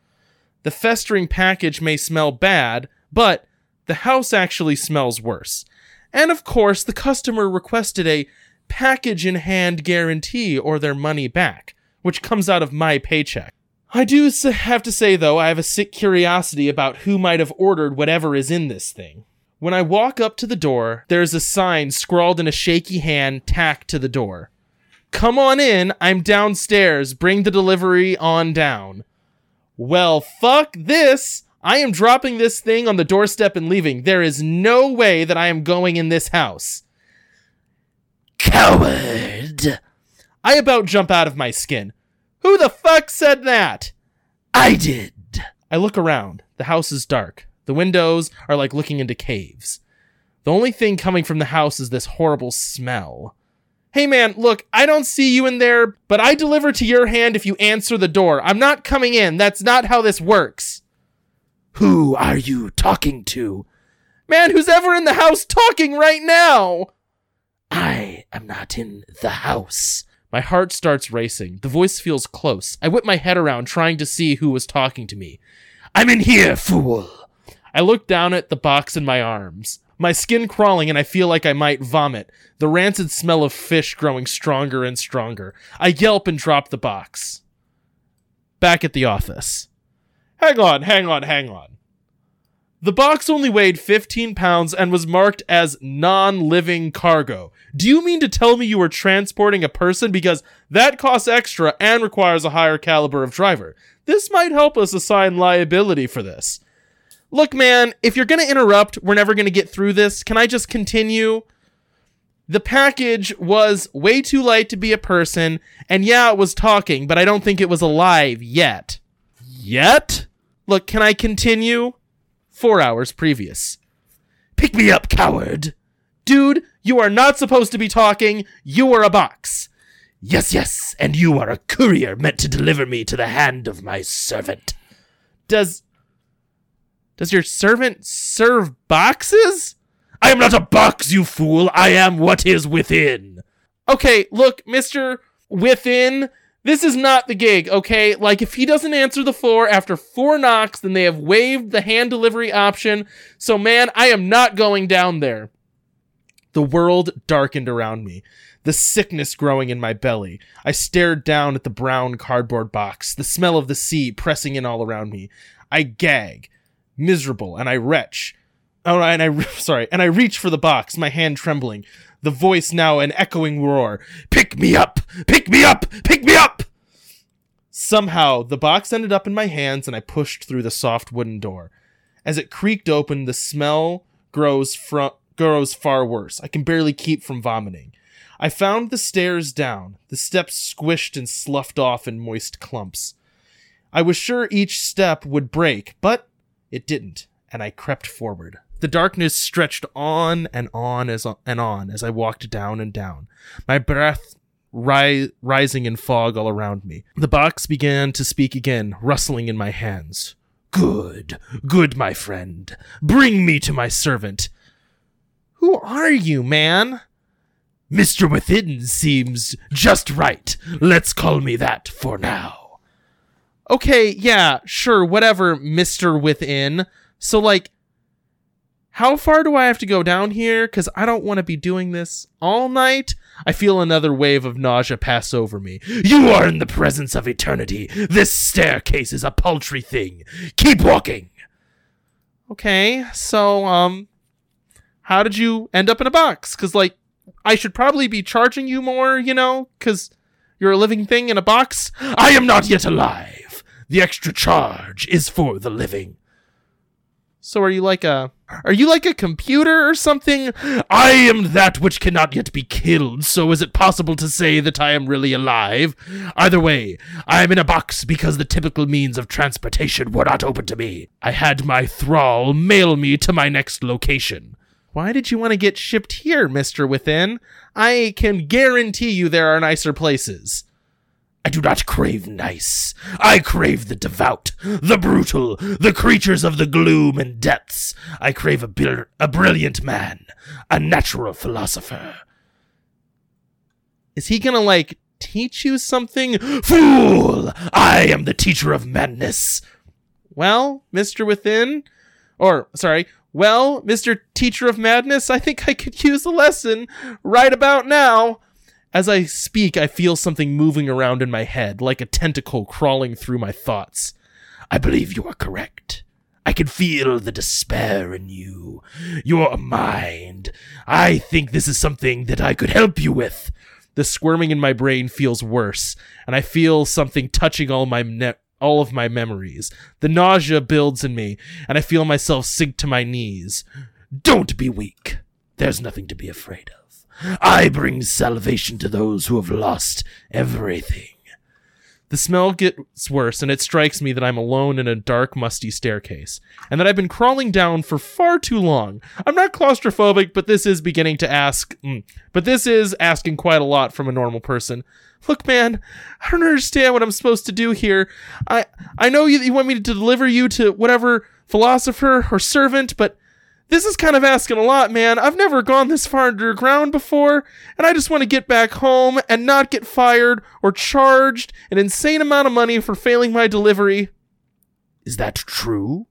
The festering package may smell bad, but the house actually smells worse. And of course, the customer requested a package in hand guarantee or their money back, which comes out of my paycheck. I do have to say, though, I have a sick curiosity about who might have ordered whatever is in this thing. When I walk up to the door, there's a sign scrawled in a shaky hand tacked to the door. Come on in, I'm downstairs, bring the delivery on down. Well, fuck this! I am dropping this thing on the doorstep and leaving. There is no way that I am going in this house. Coward! I about jump out of my skin. Who the fuck said that? I did. I look around. The house is dark. The windows are like looking into caves. The only thing coming from the house is this horrible smell. Hey man, look, I don't see you in there, but I deliver to your hand if you answer the door. I'm not coming in. That's not how this works. Who are you talking to? Man, who's ever in the house talking right now? I am not in the house. My heart starts racing. The voice feels close. I whip my head around, trying to see who was talking to me. I'm in here, fool. I look down at the box in my arms. My skin crawling, and I feel like I might vomit. The rancid smell of fish growing stronger and stronger. I yelp and drop the box. Back at the office. Hang on, hang on, hang on. The box only weighed 15 pounds and was marked as non living cargo. Do you mean to tell me you were transporting a person? Because that costs extra and requires a higher caliber of driver. This might help us assign liability for this. Look, man, if you're going to interrupt, we're never going to get through this. Can I just continue? The package was way too light to be a person, and yeah, it was talking, but I don't think it was alive yet. Yet? Look, can I continue? Four hours previous. Pick me up, coward! Dude, you are not supposed to be talking. You are a box. Yes, yes, and you are a courier meant to deliver me to the hand of my servant. Does. Does your servant serve boxes? I am not a box, you fool. I am what is within. Okay, look, Mr. Within, this is not the gig, okay? Like, if he doesn't answer the floor after four knocks, then they have waived the hand delivery option. So, man, I am not going down there. The world darkened around me, the sickness growing in my belly. I stared down at the brown cardboard box, the smell of the sea pressing in all around me. I gag, miserable, and I retch. Oh, and I sorry, and I reach for the box, my hand trembling. The voice now an echoing roar. Pick me up! Pick me up! Pick me up! Somehow, the box ended up in my hands and I pushed through the soft wooden door. As it creaked open, the smell grows from grows far worse. I can barely keep from vomiting. I found the stairs down, the steps squished and sloughed off in moist clumps. I was sure each step would break, but it didn't, and I crept forward. The darkness stretched on and on as and on as I walked down and down, my breath ri- rising in fog all around me. The box began to speak again, rustling in my hands. Good, good, my friend. Bring me to my servant. Who are you, man? Mr. Within seems just right. Let's call me that for now. Okay, yeah, sure, whatever, Mr. Within. So, like, how far do I have to go down here? Because I don't want to be doing this all night. I feel another wave of nausea pass over me. You are in the presence of eternity. This staircase is a paltry thing. Keep walking. Okay, so, um, how did you end up in a box? Because, like, I should probably be charging you more, you know, because you're a living thing in a box. I am not yet alive. The extra charge is for the living. So are you like a are you like a computer or something? I am that which cannot yet be killed, so is it possible to say that I am really alive? Either way, I am in a box because the typical means of transportation were not open to me. I had my thrall mail me to my next location. Why did you want to get shipped here, Mr. Within? I can guarantee you there are nicer places. I do not crave nice. I crave the devout, the brutal, the creatures of the gloom and depths. I crave a, a brilliant man, a natural philosopher. Is he gonna, like, teach you something? Fool! I am the teacher of madness. Well, Mr. Within, or, sorry, well, Mr. Teacher of Madness, I think I could use a lesson right about now. As I speak, I feel something moving around in my head, like a tentacle crawling through my thoughts. I believe you are correct. I can feel the despair in you, your mind. I think this is something that I could help you with. The squirming in my brain feels worse, and I feel something touching all my ne- all of my memories. The nausea builds in me, and I feel myself sink to my knees. Don't be weak. There's nothing to be afraid of. I bring salvation to those who have lost everything. The smell gets worse, and it strikes me that I'm alone in a dark, musty staircase, and that I've been crawling down for far too long. I'm not claustrophobic, but this is beginning to ask. Mm, but this is asking quite a lot from a normal person. Look, man, I don't understand what I'm supposed to do here. I I know you, you want me to deliver you to whatever philosopher or servant, but this is kind of asking a lot, man. I've never gone this far underground before, and I just want to get back home and not get fired or charged an insane amount of money for failing my delivery. Is that true?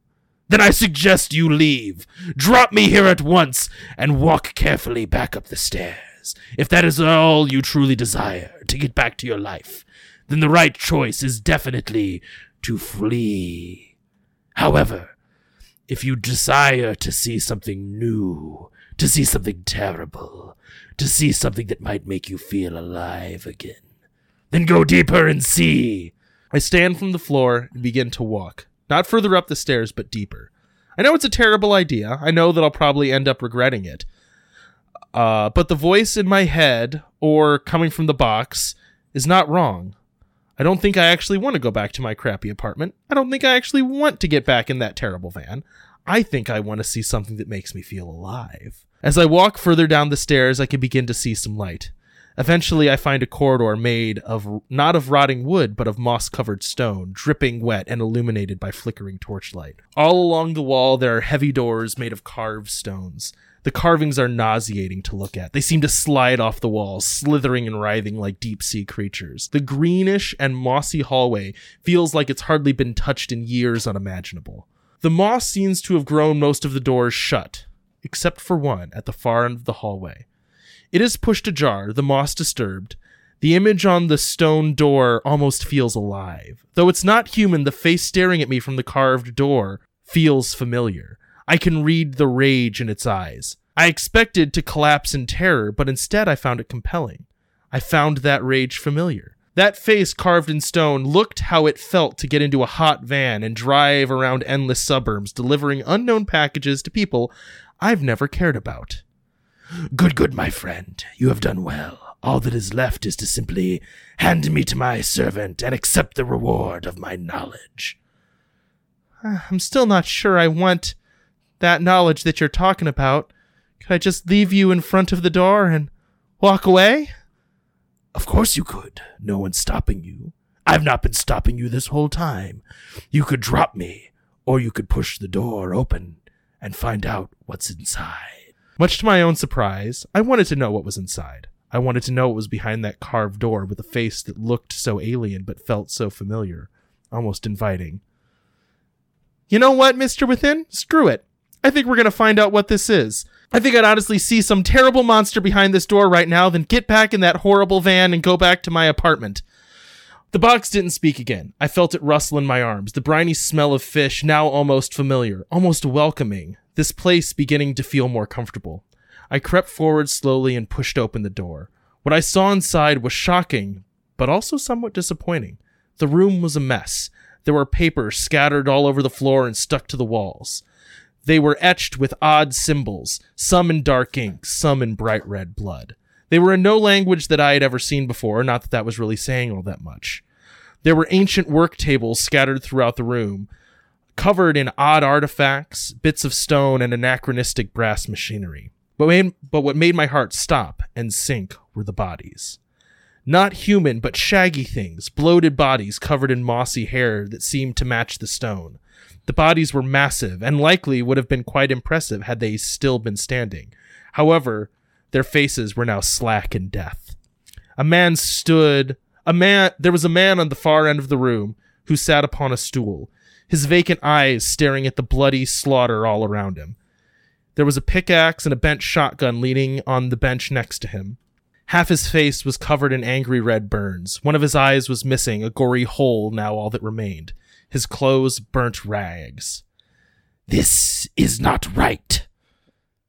Then I suggest you leave. Drop me here at once and walk carefully back up the stairs. If that is all you truly desire to get back to your life, then the right choice is definitely to flee. However, if you desire to see something new, to see something terrible, to see something that might make you feel alive again, then go deeper and see. I stand from the floor and begin to walk, not further up the stairs, but deeper. I know it's a terrible idea. I know that I'll probably end up regretting it. Uh, but the voice in my head, or coming from the box, is not wrong. I don't think I actually want to go back to my crappy apartment. I don't think I actually want to get back in that terrible van. I think I want to see something that makes me feel alive. As I walk further down the stairs, I can begin to see some light. Eventually, I find a corridor made of not of rotting wood, but of moss covered stone, dripping wet and illuminated by flickering torchlight. All along the wall, there are heavy doors made of carved stones. The carvings are nauseating to look at. They seem to slide off the walls, slithering and writhing like deep sea creatures. The greenish and mossy hallway feels like it's hardly been touched in years unimaginable. The moss seems to have grown most of the doors shut, except for one at the far end of the hallway. It is pushed ajar, the moss disturbed. The image on the stone door almost feels alive. Though it's not human, the face staring at me from the carved door feels familiar. I can read the rage in its eyes. I expected to collapse in terror, but instead I found it compelling. I found that rage familiar. That face carved in stone looked how it felt to get into a hot van and drive around endless suburbs, delivering unknown packages to people I've never cared about. Good, good, my friend. You have done well. All that is left is to simply hand me to my servant and accept the reward of my knowledge. I'm still not sure I want that knowledge that you're talking about. Could I just leave you in front of the door and walk away? Of course you could. No one's stopping you. I've not been stopping you this whole time. You could drop me, or you could push the door open and find out what's inside. Much to my own surprise, I wanted to know what was inside. I wanted to know what was behind that carved door with a face that looked so alien but felt so familiar, almost inviting. You know what, Mr. Within? Screw it. I think we're going to find out what this is. I think I'd honestly see some terrible monster behind this door right now, then get back in that horrible van and go back to my apartment. The box didn't speak again. I felt it rustle in my arms, the briny smell of fish now almost familiar, almost welcoming, this place beginning to feel more comfortable. I crept forward slowly and pushed open the door. What I saw inside was shocking, but also somewhat disappointing. The room was a mess. There were papers scattered all over the floor and stuck to the walls. They were etched with odd symbols, some in dark ink, some in bright red blood. They were in no language that I had ever seen before, not that that was really saying all that much. There were ancient work tables scattered throughout the room, covered in odd artifacts, bits of stone, and anachronistic brass machinery. But, made, but what made my heart stop and sink were the bodies. Not human, but shaggy things, bloated bodies covered in mossy hair that seemed to match the stone. The bodies were massive and likely would have been quite impressive had they still been standing. However, their faces were now slack in death. A man stood, a man, there was a man on the far end of the room who sat upon a stool, his vacant eyes staring at the bloody slaughter all around him. There was a pickaxe and a bent shotgun leaning on the bench next to him. Half his face was covered in angry red burns. One of his eyes was missing, a gory hole now all that remained. His clothes burnt rags. This is not right.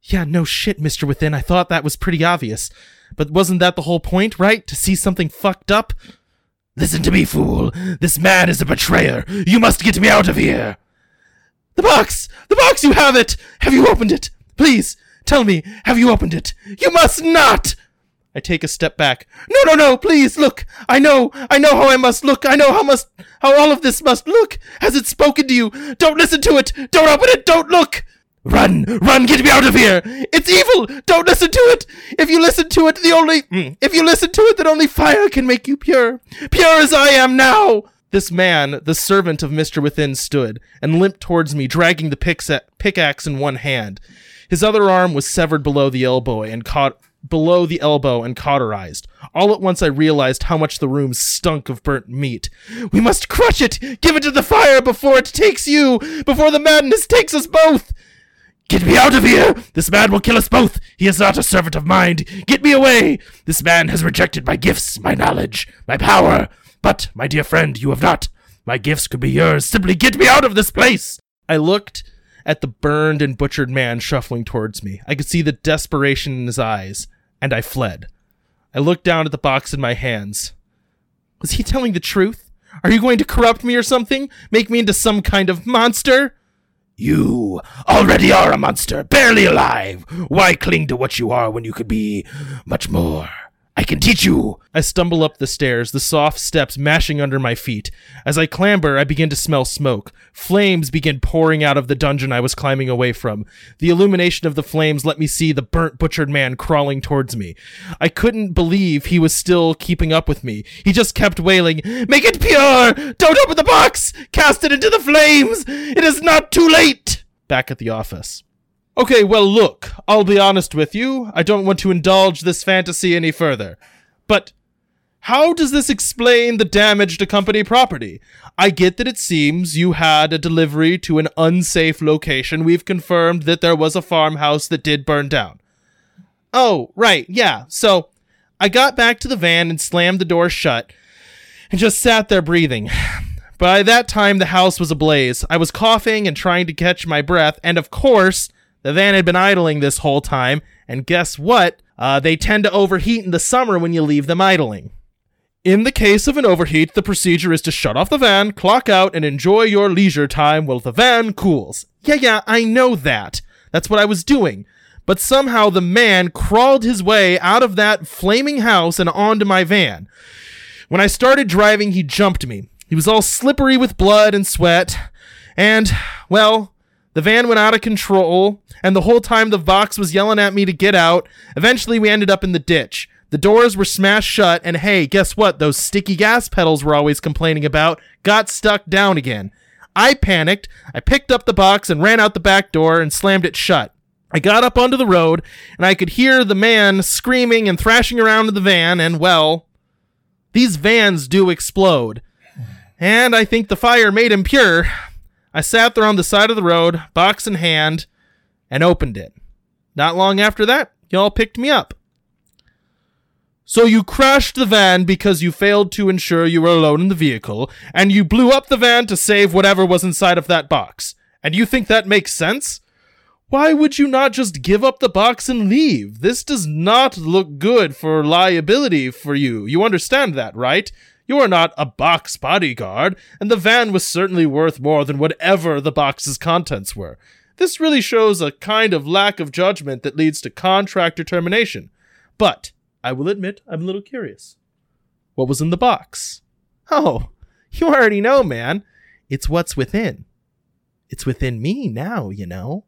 Yeah, no shit, Mr. Within. I thought that was pretty obvious. But wasn't that the whole point, right? To see something fucked up? Listen to me, fool. This man is a betrayer. You must get me out of here. The box! The box! You have it! Have you opened it? Please, tell me, have you opened it? You must not! I take a step back. No, no, no, please, look! I know, I know how I must look. I know how must, how all of this must look. Has it spoken to you? Don't listen to it! Don't open it! Don't look! Run! Run! Get me out of here! It's evil! Don't listen to it! If you listen to it, the only. Mm, if you listen to it, then only fire can make you pure. Pure as I am now! This man, the servant of Mr. Within, stood and limped towards me, dragging the pickaxe in one hand. His other arm was severed below the elbow and caught below the elbow and cauterized. All at once I realized how much the room stunk of burnt meat. We must crush it! Give it to the fire before it takes you! Before the madness takes us both! Get me out of here! This man will kill us both! He is not a servant of mine! Get me away! This man has rejected my gifts, my knowledge, my power! But, my dear friend, you have not. My gifts could be yours. Simply get me out of this place! I looked at the burned and butchered man shuffling towards me. I could see the desperation in his eyes, and I fled. I looked down at the box in my hands. Was he telling the truth? Are you going to corrupt me or something? Make me into some kind of monster? You already are a monster, barely alive. Why cling to what you are when you could be much more? I can teach you. I stumble up the stairs, the soft steps mashing under my feet. As I clamber, I begin to smell smoke. Flames begin pouring out of the dungeon I was climbing away from. The illumination of the flames let me see the burnt, butchered man crawling towards me. I couldn't believe he was still keeping up with me. He just kept wailing, Make it pure! Don't open the box! Cast it into the flames! It is not too late! Back at the office. Okay, well, look, I'll be honest with you. I don't want to indulge this fantasy any further. But how does this explain the damage to company property? I get that it seems you had a delivery to an unsafe location. We've confirmed that there was a farmhouse that did burn down. Oh, right, yeah. So I got back to the van and slammed the door shut and just sat there breathing. By that time, the house was ablaze. I was coughing and trying to catch my breath, and of course, the van had been idling this whole time, and guess what? Uh, they tend to overheat in the summer when you leave them idling. In the case of an overheat, the procedure is to shut off the van, clock out, and enjoy your leisure time while the van cools. Yeah, yeah, I know that. That's what I was doing. But somehow the man crawled his way out of that flaming house and onto my van. When I started driving, he jumped me. He was all slippery with blood and sweat. And, well, the van went out of control, and the whole time the Vox was yelling at me to get out. Eventually, we ended up in the ditch. The doors were smashed shut, and hey, guess what? Those sticky gas pedals we're always complaining about got stuck down again. I panicked. I picked up the box and ran out the back door and slammed it shut. I got up onto the road, and I could hear the man screaming and thrashing around in the van, and well, these vans do explode. And I think the fire made him pure. I sat there on the side of the road, box in hand, and opened it. Not long after that, y'all picked me up. So you crashed the van because you failed to ensure you were alone in the vehicle, and you blew up the van to save whatever was inside of that box. And you think that makes sense? Why would you not just give up the box and leave? This does not look good for liability for you. You understand that, right? You are not a box bodyguard, and the van was certainly worth more than whatever the box's contents were. This really shows a kind of lack of judgment that leads to contract termination. But I will admit I'm a little curious. What was in the box? Oh, you already know, man. It's what's within. It's within me now, you know.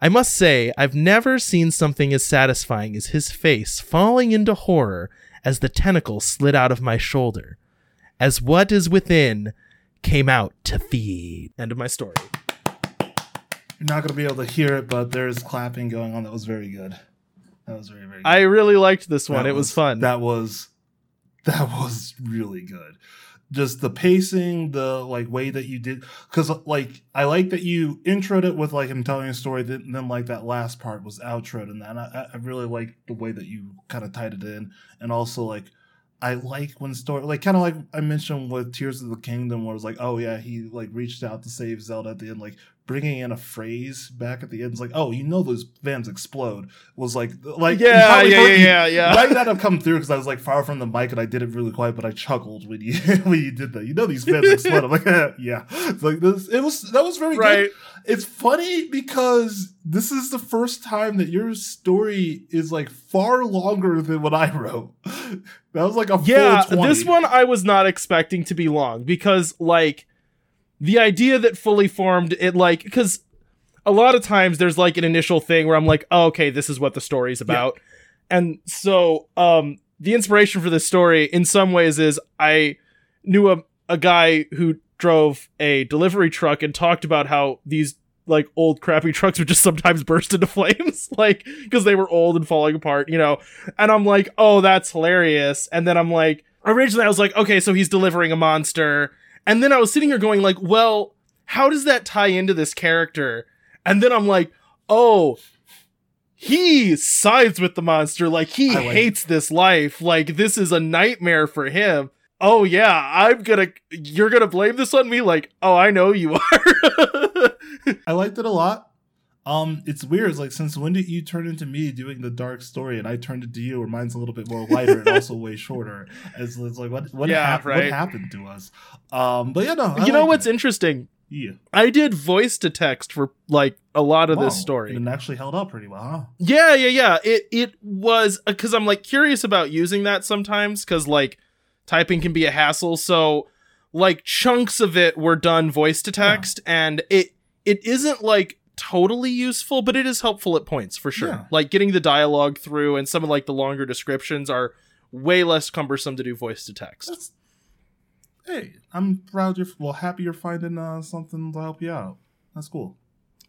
I must say, I've never seen something as satisfying as his face falling into horror as the tentacle slid out of my shoulder, as what is within came out to feed. End of my story. You're not going to be able to hear it, but there's clapping going on. That was very good. That was very, very good. I really liked this one. That it was, fun. That was that was really good. Just the pacing, the like way that you did, because like I like that you introed it with like him telling a story, then, then like that last part was outroed, and that I, I really like the way that you kind of tied it in, and also like I like when story like kind of like I mentioned with Tears of the Kingdom, where it's like, oh yeah, he like reached out to save Zelda at the end, like bringing in a phrase back at the end. It's like, oh, you know those vans explode. Was like, like yeah, yeah, yeah, yeah, yeah. Might not have come through because I was like far from the mic and I did it really quiet, but I chuckled when you when you did that. You know these vans explode. I'm like, yeah. It's like this. It was that was very good. right. It's funny because this is the first time that your story is like far longer than what I wrote. That was like a Yeah, full 20. this one I was not expecting to be long because like the idea that fully formed it like because a lot of times there's like an initial thing where I'm like, oh, okay, this is what the story's about. And so um the inspiration for this story in some ways is I knew a a guy who drove a delivery truck and talked about how these like old crappy trucks would just sometimes burst into flames like because they were old and falling apart, you know. And I'm like, "Oh, that's hilarious." And then I'm like, originally I was like, "Okay, so he's delivering a monster." And then I was sitting here going like, "Well, how does that tie into this character?" And then I'm like, "Oh, he sides with the monster like he like- hates this life. Like this is a nightmare for him." Oh yeah, I'm gonna. You're gonna blame this on me? Like, oh, I know you are. I liked it a lot. Um, it's weird. It's like since when did you turn into me doing the dark story, and I turned into you, where mine's a little bit more lighter and also way shorter. It's, it's like what what, Yeah, hap- what happened to us? Um, but yeah, no. I you know what's it. interesting? yeah. I did voice to text for like a lot of Wow, this story. and it actually held up pretty well. Huh? Yeah, yeah, yeah. It it was because I'm like curious about using that sometimes because like typing can be a hassle. So like chunks of it were done voice to text, and it it isn't like totally useful, but it is helpful at points for sure. Yeah. Like getting the dialogue through, and some of like the longer descriptions are way less cumbersome to do voice to text. That's, hey, I'm proud you're well happy you're finding uh, something to help you out. That's cool.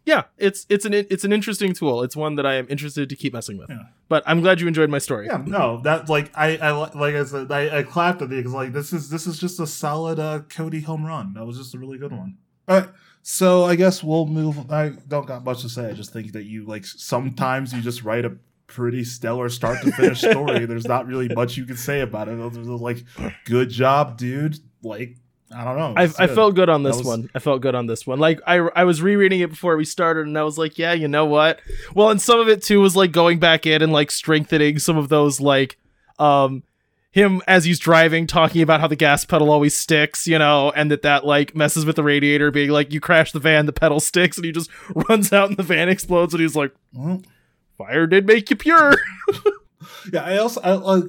Yeah, it's it's an it's an interesting tool. It's one that I am interested to keep messing with. Yeah. But I'm glad you enjoyed my story. Yeah, no, that like I, I like I said, I, I clapped at it because like this is this is just a solid uh, Cody home run. That was just a really good one. All right, so I guess we'll move. I don't got much to say. I just think that you like sometimes you just write a pretty stellar start to finish story. There's not really much you can say about it. Other than like, good job, dude. Like I don't know. I, I felt good on this was- one. I felt good on this one. Like I, I was rereading it before we started, and I was like, yeah, you know what? Well, and some of it too was like going back in and like strengthening some of those like, um, him as he's driving talking about how the gas pedal always sticks, you know, and that that like messes with the radiator, being like, you crash the van, the pedal sticks, and he just runs out and the van explodes, and he's like, Well, fire did make you pure. yeah, I also I like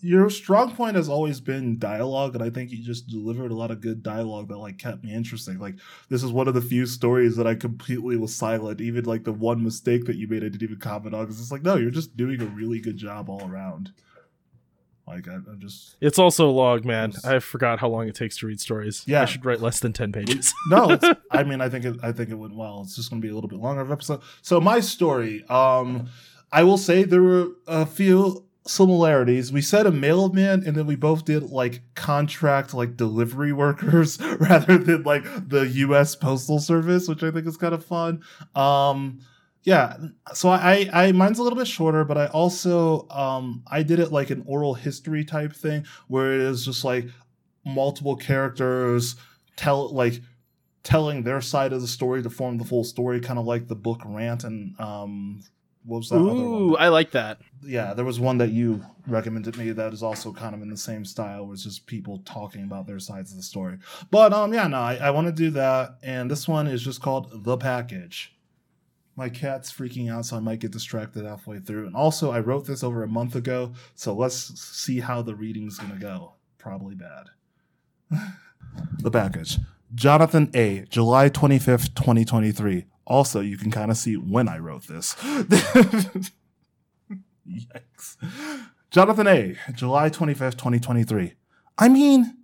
your strong point has always been dialogue, and I think you just delivered a lot of good dialogue that like kept me interesting. Like this is one of the few stories that I completely was silent. Even like the one mistake that you made, I didn't even comment on because it's like no, you're just doing a really good job all around. Like I, I'm just it's also long, man. I forgot how long it takes to read stories. Yeah. I should write less than ten pages. no. I mean, I think it, I think it went well. It's just going to be a little bit longer of episode. So my story, um, I will say there were a few similarities. We said a mailman, and then we both did like contract like delivery workers rather than like the U.S. Postal Service, which I think is kind of fun. Um, yeah, so I, I mine's a little bit shorter, but I also um I did it like an oral history type thing where it is just like multiple characters tell like telling their side of the story to form the full story, kind of like the book Rant and um, what was that? other Ooh? I like that. Yeah, there was one that you recommended me that is also kind of in the same style, where it's just people talking about their sides of the story. But um, yeah, no, I, I want to do that, and this one is just called The Package. My cat's freaking out, so I might get distracted halfway through. And also, I wrote this over a month ago, so let's see how the reading's gonna go. Probably bad. the package. Jonathan A. July 25th, 2023. Also, you can kind of see when I wrote this. Yikes. Jonathan A. July 25th, 2023. I mean,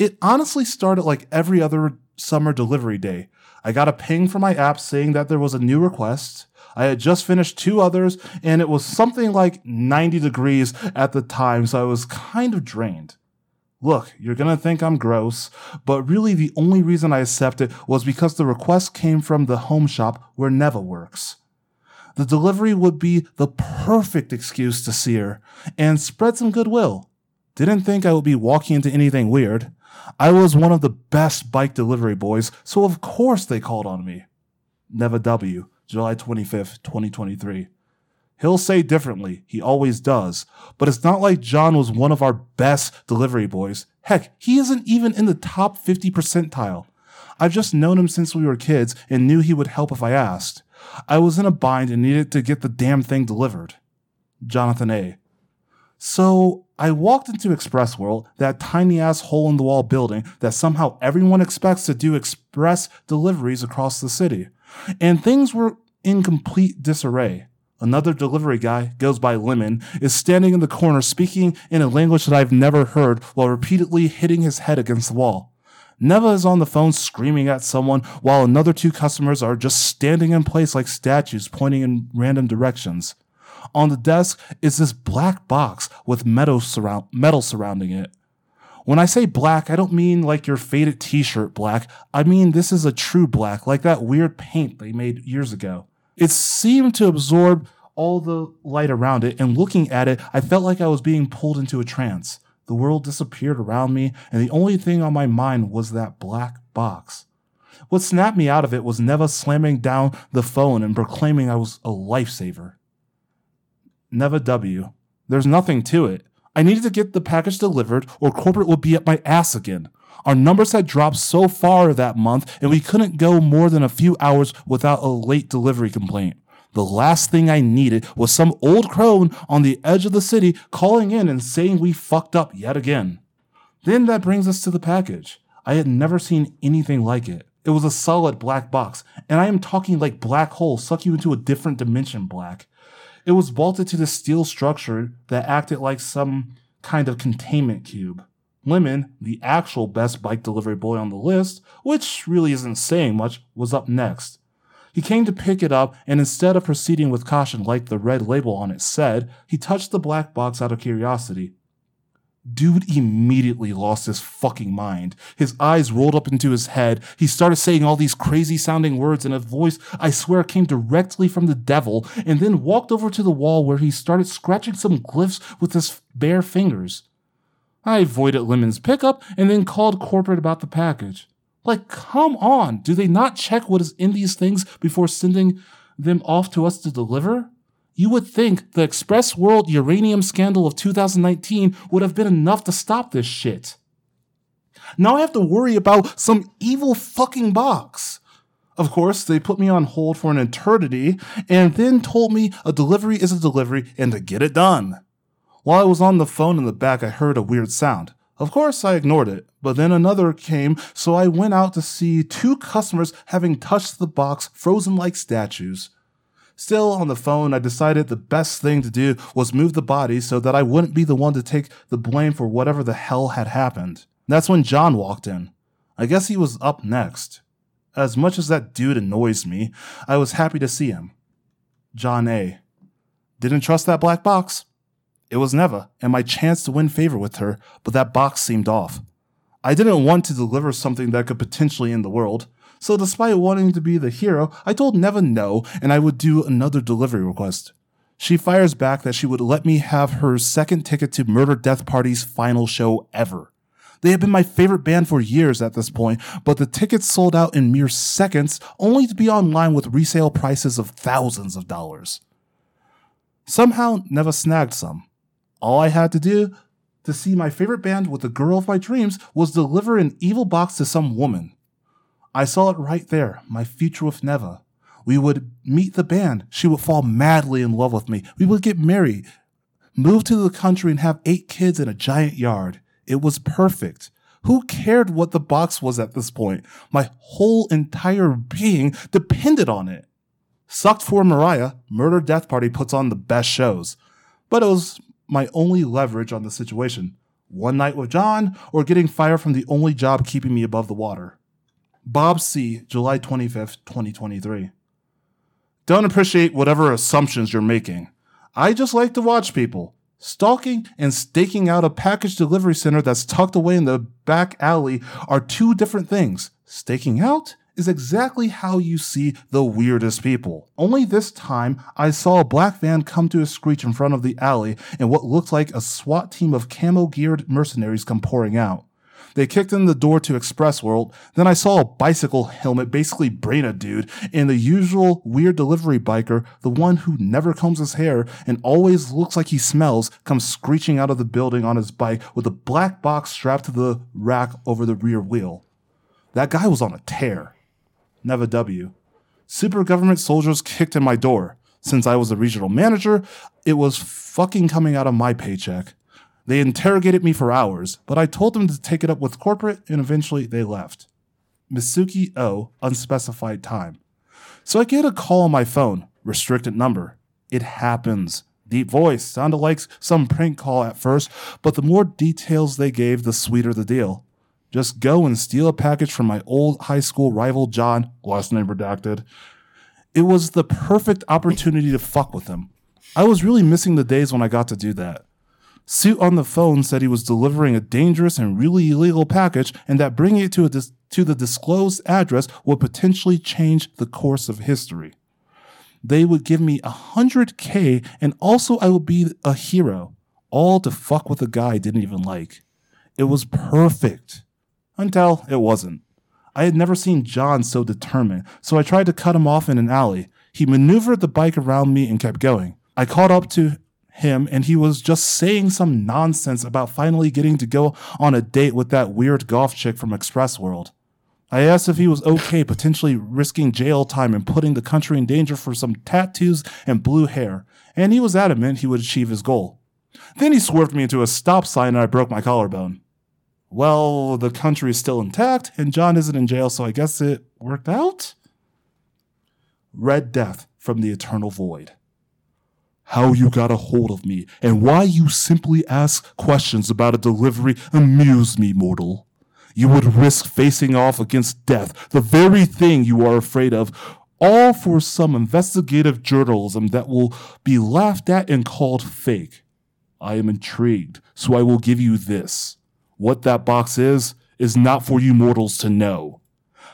it honestly started like every other summer delivery day. I got a ping from my app saying that there was a new request. I had just finished two others, and it was something like 90 degrees at the time, so I was kind of drained. Look, you're gonna think I'm gross, but really the only reason I accepted was because the request came from the home shop where Neva works. The delivery would be the perfect excuse to see her and spread some goodwill. Didn't think I would be walking into anything weird. I was one of the best bike delivery boys, so of course they called on me. Neva W, July 25th, 2023. He'll say differently, he always does, but it's not like John was one of our best delivery boys. Heck, he isn't even in the top 50 percentile. I've just known him since we were kids and knew he would help if I asked. I was in a bind and needed to get the damn thing delivered. Jonathan A. So I walked into Express World, that tiny ass hole in the wall building that somehow everyone expects to do express deliveries across the city. And things were in complete disarray. Another delivery guy, goes by Lemon, is standing in the corner speaking in a language that I've never heard while repeatedly hitting his head against the wall. Neva is on the phone screaming at someone while another two customers are just standing in place like statues pointing in random directions. On the desk is this black box with metal, surround- metal surrounding it. When I say black, I don't mean like your faded t shirt black. I mean this is a true black, like that weird paint they made years ago. It seemed to absorb all the light around it, and looking at it, I felt like I was being pulled into a trance. The world disappeared around me, and the only thing on my mind was that black box. What snapped me out of it was Neva slamming down the phone and proclaiming I was a lifesaver. Neva W. There's nothing to it. I needed to get the package delivered, or corporate would be at my ass again. Our numbers had dropped so far that month, and we couldn't go more than a few hours without a late delivery complaint. The last thing I needed was some old crone on the edge of the city calling in and saying we fucked up yet again. Then that brings us to the package. I had never seen anything like it. It was a solid black box, and I am talking like black hole suck you into a different dimension black. It was bolted to the steel structure that acted like some kind of containment cube. Lemon, the actual best bike delivery boy on the list, which really isn't saying much, was up next. He came to pick it up, and instead of proceeding with caution like the red label on it said, he touched the black box out of curiosity. Dude immediately lost his fucking mind. His eyes rolled up into his head. He started saying all these crazy sounding words in a voice I swear came directly from the devil, and then walked over to the wall where he started scratching some glyphs with his bare fingers. I avoided Lemon's pickup and then called corporate about the package. Like, come on, do they not check what is in these things before sending them off to us to deliver? You would think the Express World uranium scandal of 2019 would have been enough to stop this shit. Now I have to worry about some evil fucking box. Of course, they put me on hold for an eternity and then told me a delivery is a delivery and to get it done. While I was on the phone in the back, I heard a weird sound. Of course, I ignored it, but then another came, so I went out to see two customers having touched the box frozen like statues. Still on the phone, I decided the best thing to do was move the body so that I wouldn't be the one to take the blame for whatever the hell had happened. That's when John walked in. I guess he was up next. As much as that dude annoys me, I was happy to see him. John A. Didn't trust that black box. It was Neva, and my chance to win favor with her, but that box seemed off. I didn't want to deliver something that could potentially end the world, so despite wanting to be the hero, I told Neva no, and I would do another delivery request. She fires back that she would let me have her second ticket to Murder Death Party's final show ever. They had been my favorite band for years at this point, but the tickets sold out in mere seconds, only to be online with resale prices of thousands of dollars. Somehow, Neva snagged some. All I had to do to see my favorite band with the girl of my dreams was deliver an evil box to some woman. I saw it right there, my future with Neva. We would meet the band. She would fall madly in love with me. We would get married, move to the country, and have eight kids in a giant yard. It was perfect. Who cared what the box was at this point? My whole entire being depended on it. Sucked for Mariah, Murder Death Party puts on the best shows. But it was my only leverage on the situation. One night with John, or getting fired from the only job keeping me above the water. Bob C., July 25th, 2023. Don't appreciate whatever assumptions you're making. I just like to watch people. Stalking and staking out a package delivery center that's tucked away in the back alley are two different things. Staking out is exactly how you see the weirdest people. Only this time, I saw a black van come to a screech in front of the alley and what looked like a SWAT team of camo geared mercenaries come pouring out. They kicked in the door to Express World. Then I saw a bicycle helmet basically brain a dude, and the usual weird delivery biker, the one who never combs his hair and always looks like he smells, comes screeching out of the building on his bike with a black box strapped to the rack over the rear wheel. That guy was on a tear. Neva W. Super government soldiers kicked in my door. Since I was a regional manager, it was fucking coming out of my paycheck. They interrogated me for hours, but I told them to take it up with corporate and eventually they left. Mitsuki O, unspecified time. So I get a call on my phone, restricted number. It happens. Deep voice, sounded like some prank call at first, but the more details they gave, the sweeter the deal. Just go and steal a package from my old high school rival John, last name redacted. It was the perfect opportunity to fuck with him. I was really missing the days when I got to do that. Suit on the phone said he was delivering a dangerous and really illegal package and that bringing it to, dis- to the disclosed address would potentially change the course of history. They would give me a 100K and also I would be a hero, all to fuck with a guy I didn't even like. It was perfect until it wasn't. I had never seen John so determined, so I tried to cut him off in an alley. He maneuvered the bike around me and kept going. I caught up to him and he was just saying some nonsense about finally getting to go on a date with that weird goth chick from Express World. I asked if he was okay potentially risking jail time and putting the country in danger for some tattoos and blue hair, and he was adamant he would achieve his goal. Then he swerved me into a stop sign and I broke my collarbone well, the country is still intact and John isn't in jail, so I guess it worked out? Red Death from the Eternal Void. How you got a hold of me and why you simply ask questions about a delivery amuse me, mortal. You would risk facing off against death, the very thing you are afraid of, all for some investigative journalism that will be laughed at and called fake. I am intrigued, so I will give you this. What that box is, is not for you mortals to know.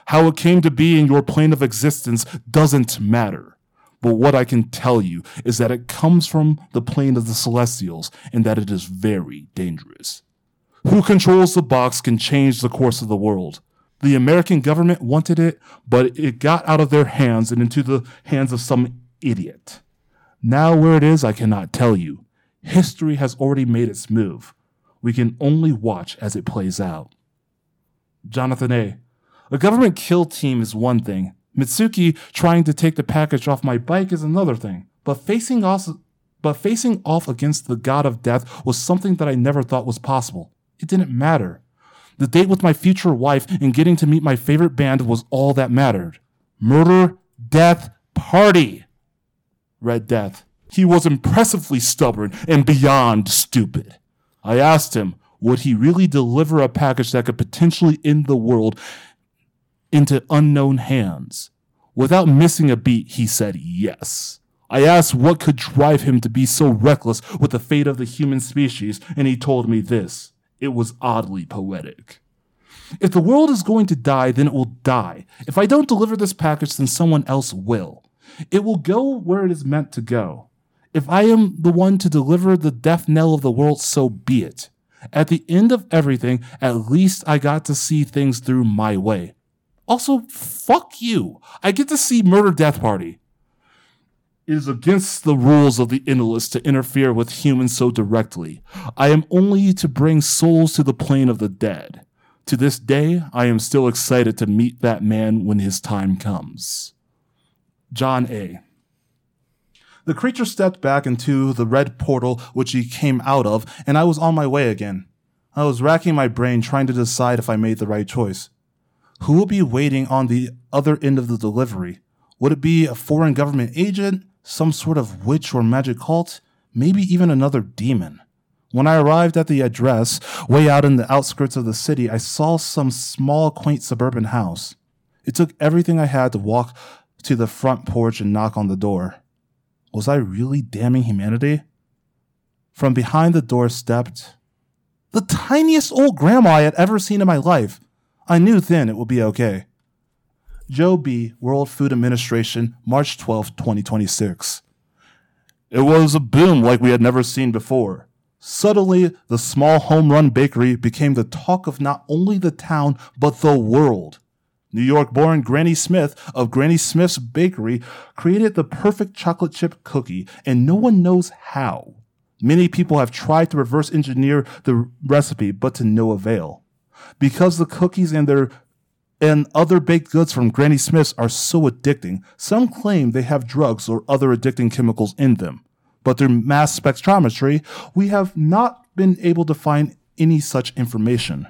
How it came to be in your plane of existence doesn't matter. But what I can tell you is that it comes from the plane of the celestials and that it is very dangerous. Who controls the box can change the course of the world. The American government wanted it, but it got out of their hands and into the hands of some idiot. Now, where it is, I cannot tell you. History has already made its move. We can only watch as it plays out. Jonathan A. A government kill team is one thing. Mitsuki trying to take the package off my bike is another thing. But facing off, but facing off against the god of death was something that I never thought was possible. It didn't matter. The date with my future wife and getting to meet my favorite band was all that mattered. Murder, death, party. Red Death. He was impressively stubborn and beyond stupid. I asked him, would he really deliver a package that could potentially end the world into unknown hands? Without missing a beat, he said yes. I asked what could drive him to be so reckless with the fate of the human species, and he told me this. It was oddly poetic. If the world is going to die, then it will die. If I don't deliver this package, then someone else will. It will go where it is meant to go. If I am the one to deliver the death knell of the world, so be it. At the end of everything, at least I got to see things through my way. Also, fuck you. I get to see Murder Death Party. It is against the rules of the Endless to interfere with humans so directly. I am only to bring souls to the plane of the dead. To this day, I am still excited to meet that man when his time comes. John A. The creature stepped back into the red portal which he came out of, and I was on my way again. I was racking my brain trying to decide if I made the right choice. Who would be waiting on the other end of the delivery? Would it be a foreign government agent, some sort of witch or magic cult, maybe even another demon? When I arrived at the address, way out in the outskirts of the city, I saw some small, quaint suburban house. It took everything I had to walk to the front porch and knock on the door. Was I really damning humanity? From behind the door stepped the tiniest old grandma I had ever seen in my life. I knew then it would be okay. Joe B., World Food Administration, March 12, 2026. It was a boom like we had never seen before. Suddenly, the small home run bakery became the talk of not only the town, but the world. New York born Granny Smith of Granny Smith's Bakery created the perfect chocolate chip cookie, and no one knows how. Many people have tried to reverse engineer the recipe, but to no avail. Because the cookies and their and other baked goods from Granny Smith's are so addicting, some claim they have drugs or other addicting chemicals in them. But through mass spectrometry, we have not been able to find any such information.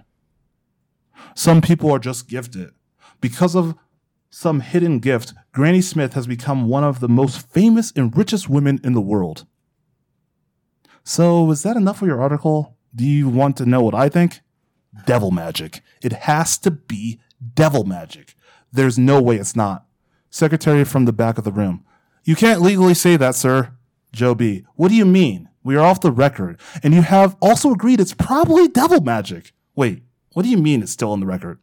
Some people are just gifted. Because of some hidden gift, Granny Smith has become one of the most famous and richest women in the world. So, is that enough for your article? Do you want to know what I think? Devil magic. It has to be devil magic. There's no way it's not. Secretary from the back of the room. You can't legally say that, sir. Joe B. What do you mean? We are off the record. And you have also agreed it's probably devil magic. Wait, what do you mean it's still on the record?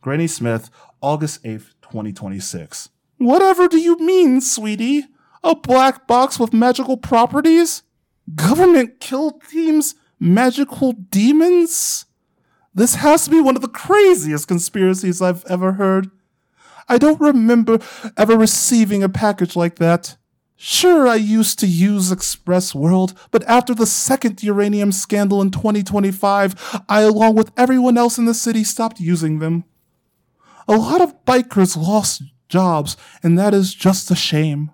Granny Smith, August 8th, 2026. Whatever do you mean, sweetie? A black box with magical properties? Government kill teams? Magical demons? This has to be one of the craziest conspiracies I've ever heard. I don't remember ever receiving a package like that. Sure, I used to use Express World, but after the second uranium scandal in 2025, I, along with everyone else in the city, stopped using them. A lot of bikers lost jobs, and that is just a shame.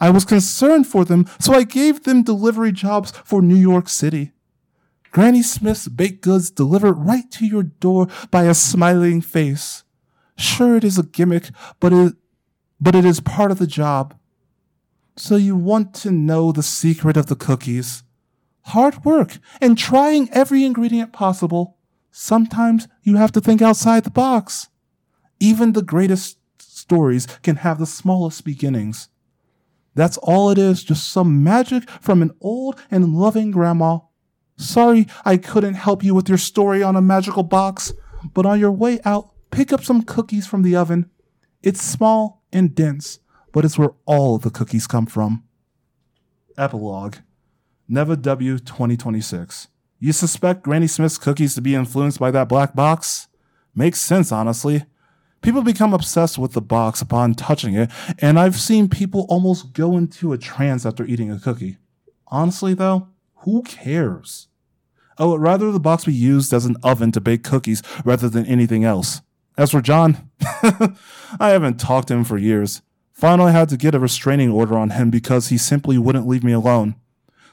I was concerned for them, so I gave them delivery jobs for New York City. Granny Smith's baked goods delivered right to your door by a smiling face. Sure, it is a gimmick, but it, but it is part of the job. So you want to know the secret of the cookies. Hard work and trying every ingredient possible. Sometimes you have to think outside the box. Even the greatest stories can have the smallest beginnings. That's all it is, just some magic from an old and loving grandma. Sorry I couldn't help you with your story on a magical box, but on your way out, pick up some cookies from the oven. It's small and dense, but it's where all the cookies come from. Epilogue Neva W 2026. You suspect Granny Smith's cookies to be influenced by that black box? Makes sense, honestly. People become obsessed with the box upon touching it, and I've seen people almost go into a trance after eating a cookie. Honestly, though, who cares? I would rather the box be used as an oven to bake cookies rather than anything else. As for John, I haven't talked to him for years. Finally, I had to get a restraining order on him because he simply wouldn't leave me alone.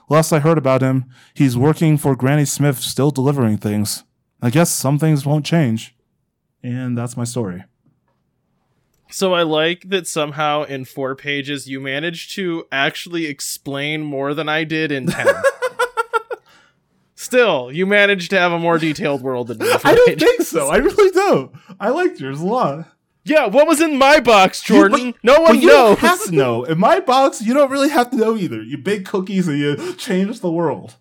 Last I heard about him, he's working for Granny Smith, still delivering things. I guess some things won't change. And that's my story. So I like that somehow in four pages you managed to actually explain more than I did in ten. Still, you managed to have a more detailed world than me. I don't think so. I really don't. I liked yours a lot. Yeah, what was in my box, Jordan? but- no one you knows. don't have to know. In my box, you don't really have to know either. You bake cookies and you change the world.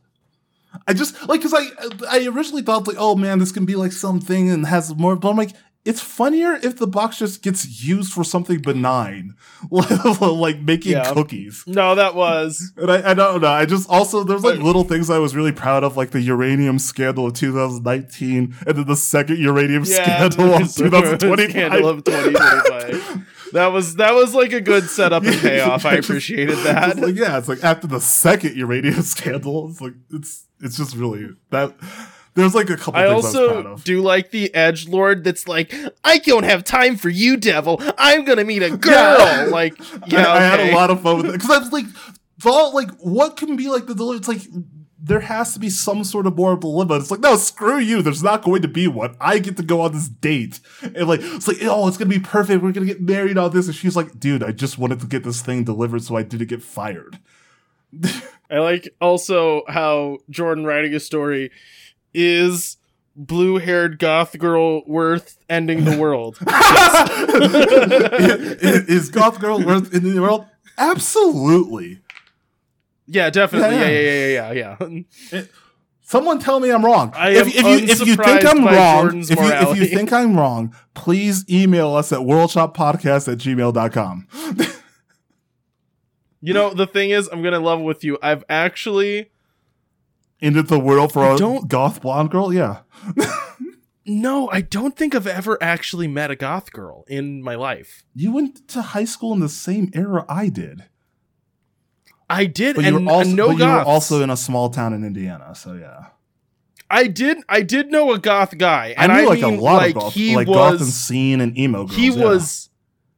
I just like because I I originally thought like oh man this can be like something and has more but I'm like it's funnier if the box just gets used for something benign, like making Yeah. cookies. No, that was. And I, I don't know. I just also there's like little things I was really proud of, like the uranium scandal of 2019, and then the second uranium scandal of Scandal 2025. of 2025. That was that was like a good setup and payoff. I appreciated that. like, yeah, it's like after the second uranium scandal, it's like it's it's just really that. There's like a couple I things I was proud also of. do like the edge lord that's like, I don't have time for you, devil. I'm gonna meet a girl. Yeah. Like, yeah, I, I had a lot of fun with it because I was like, thought like, what can be like the dilemma? It's like there has to be some sort of moral dilemma. It's like, no, screw you. There's not going to be one. I get to go on this date, and like, it's like, oh, it's gonna be perfect. We're gonna get married on this, and she's like, dude, I just wanted to get this thing delivered so I didn't get fired. I like also how Jordan writing a story is blue haired goth girl worth ending the world. is, is Goth Girl worth in the world? Absolutely. yeah, definitely. Yeah. Yeah, yeah, yeah, yeah, yeah. Someone tell me I'm wrong. If, if you if you think I'm wrong, if you, if you think I'm wrong, please email us at worldshoppodcast at gmail.com. You know, the thing is, I'm gonna level with you. I've actually Into the world for I a don't- goth blonde girl? Yeah. no, I don't think I've ever actually met a goth girl in my life. You went to high school in the same era I did. I did, But and you were also, no but you were also in a small town in Indiana, so yeah. I did, I did know a goth guy, I and knew I, like mean, a lot like, of goth, he like goth and was, scene and emo girls. he yeah. was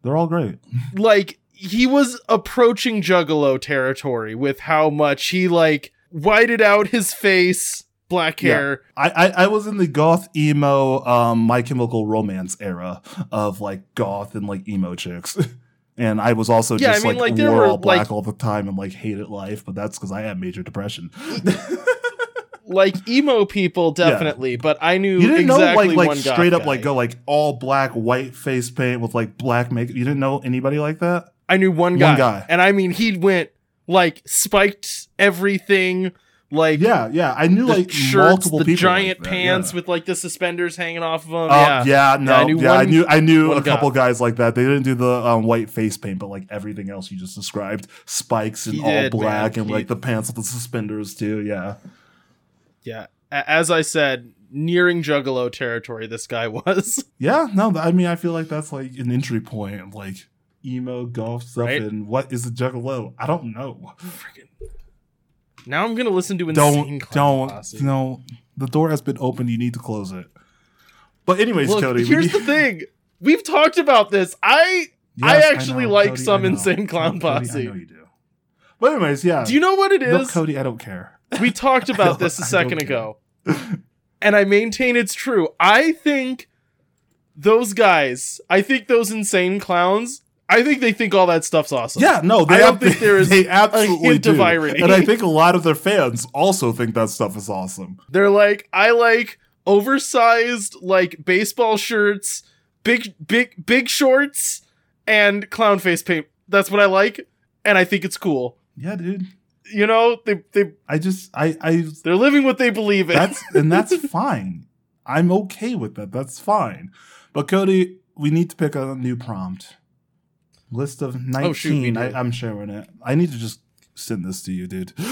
They're all great. like he was approaching juggalo territory with how much he like whited out his face, black Yeah. hair. I, I I was in the goth emo um My Chemical Romance era of like goth and like emo chicks. And I was also Yeah, I just mean, like, like, wore were, all black like- all the time and like hated life, but that's because I had major depression. Like emo people, definitely, but I knew you didn't exactly know like like straight up guy. like go like all black white face paint with like black makeup. You didn't know anybody like that? I knew one One guy, guy. and I mean he went like spiked everything, like Yeah, yeah. I knew like shirts, multiple the people giant like pants yeah. with like the suspenders hanging off of them. Oh, yeah. yeah, no, I yeah, knew I knew, I knew a couple guy. guys like that. They didn't do the um, white face paint, but like everything else you just described, spikes and He all did, black, man. and He- like the pants with the suspenders too. Yeah, yeah. A- As I said, nearing Juggalo territory. This guy was. yeah. No, I mean, I feel like that's like an entry point, like emo goth stuff. Right? And what is a juggalo? I don't know. Freaking. Now I'm gonna listen to insane Don't, Clown don't, Posse. no. The door has been opened. You need to close it. But anyways, Look, Cody, here's the thing. We've talked about this. I I Yes, actually know, like Cody, some insane clown Cody, posse. I know you do. But anyways, yeah. do you know what it is? Is? Cody, I don't care. we talked about this a second ago. and I maintain it's true. I think those guys, I think those insane clowns, I think they think all that stuff's awesome. Yeah, no, they I don't ab- think there is they absolutely hint do. of irony. and I think a lot of their fans also think that stuff is awesome. They're like, I like oversized like baseball shirts, big big big shorts, and clown face paint. That's what I like, and I think it's cool. Yeah, dude. You know, they they I just, I, I, they're living what they believe in. that's, and that's fine. I'm okay with that. That's fine. But Cody, we need to pick a new prompt. List of 19. Oh, shoot. I, I'm sharing it. I need to just send this to you, dude.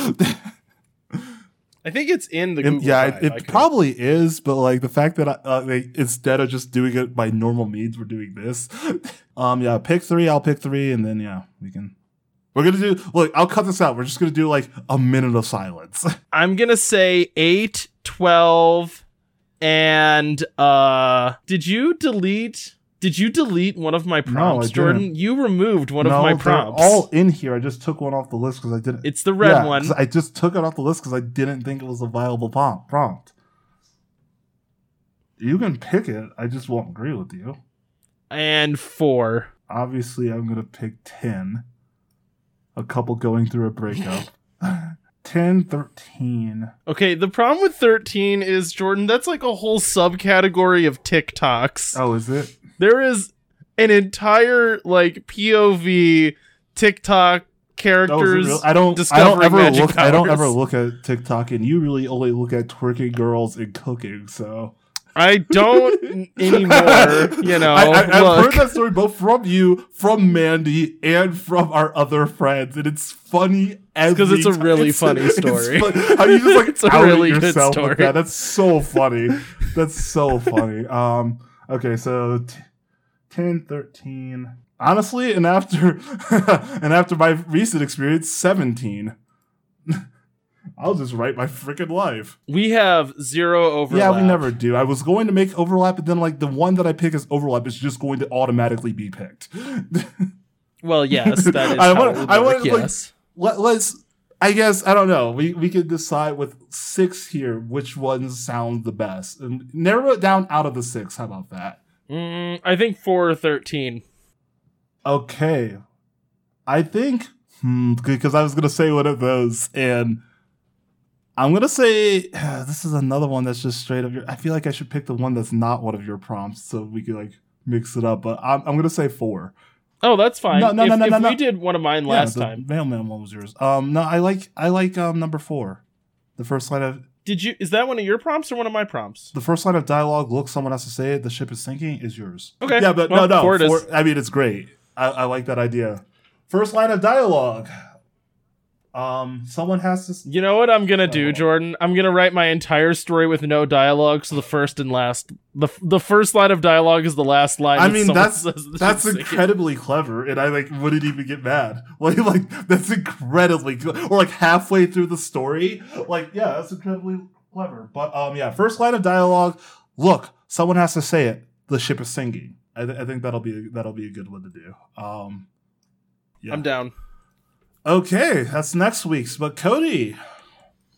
I think it's in the It- yeah, Drive. it, it probably is, but like the fact that I, uh, they, instead of just doing it by normal means, we're doing this. um, yeah, pick three. I'll pick three, and then yeah, we can. We're gonna do. Look, I'll cut this out. We're just gonna do like a minute of silence. I'm gonna say 8, 12, and uh did you delete did you delete one of my prompts, didn't. Jordan? You removed one no, of my prompts. all in here. I just took one off the list because I didn't. it's the red Yeah, one. I just took it off the list because I didn't think it was a viable prompt. You can pick it. I just won't agree with you. and 4. obviously I'm gonna pick 10. A couple going through a breakup. 10, 13. Okay, the problem with 13 is Jordan, that's like a whole subcategory of TikToks. Oh, is it? There is an entire like POV TikTok characters. real? I don't. I don't ever look. I don't ever look at TikTok, and you really only look at twerking girls and cooking. So I don't anymore. You know, I, look. heard that story both from you, from Mandi, and from our other friends, and it's funny Because it's a really It's- funny it's story. fun- How you just like It's a really good yourself story. that? That's so funny. That's so funny. Um. Okay, so t- 10, 13. Honestly, and after and after my recent experience, seventeen. I'll just write my freaking life. we have zero overlap. Yeah, we never do. I was going to make overlap, but then like the one that I pick as overlap is just going to automatically be picked. Well, yes, that is I wanna- I like, yes. Let, let's. I guess I don't know. We we could decide with six here which ones sound the best and narrow it down out of the six. How about that? Mm, I think four or thirteen. Okay, I think hmm, because I was gonna say one of those, and I'm gonna say this is another one that's just straight up. Your, I feel like I should pick the one that's not one of your prompts, so we could like mix it up. But I'm, I'm gonna say four. Oh, that's fine. No, no, if no, no, if no, we no. did one of mine Yeah, last the time, mailman one was yours. Um, no, I like I like um number four. The first line of did you? Is that one of your prompts or one of my prompts? the first line of dialogue. Look, someone has to say it. The ship is sinking. Is yours. Okay. Yeah, but well, no, no. four it is. four- I mean, it's great. I, I like that idea. First line of dialogue. Um, someone has to. You know what I'm gonna do. Jordan? I'm gonna write my entire story with no dialogue, so the first and last, the the first line of dialogue is the last line. I mean, that's that's incredibly clever, and I like wouldn't even get mad. Like, like that's incredibly, or like halfway through the story, like yeah, that's incredibly clever. But um, yeah, first line of dialogue. Look, someone has to say it. The ship is sinking. I, th- I think that'll be that'll be a good one to do. Um, yeah. I'm down. Okay, that's next week's. But Cody,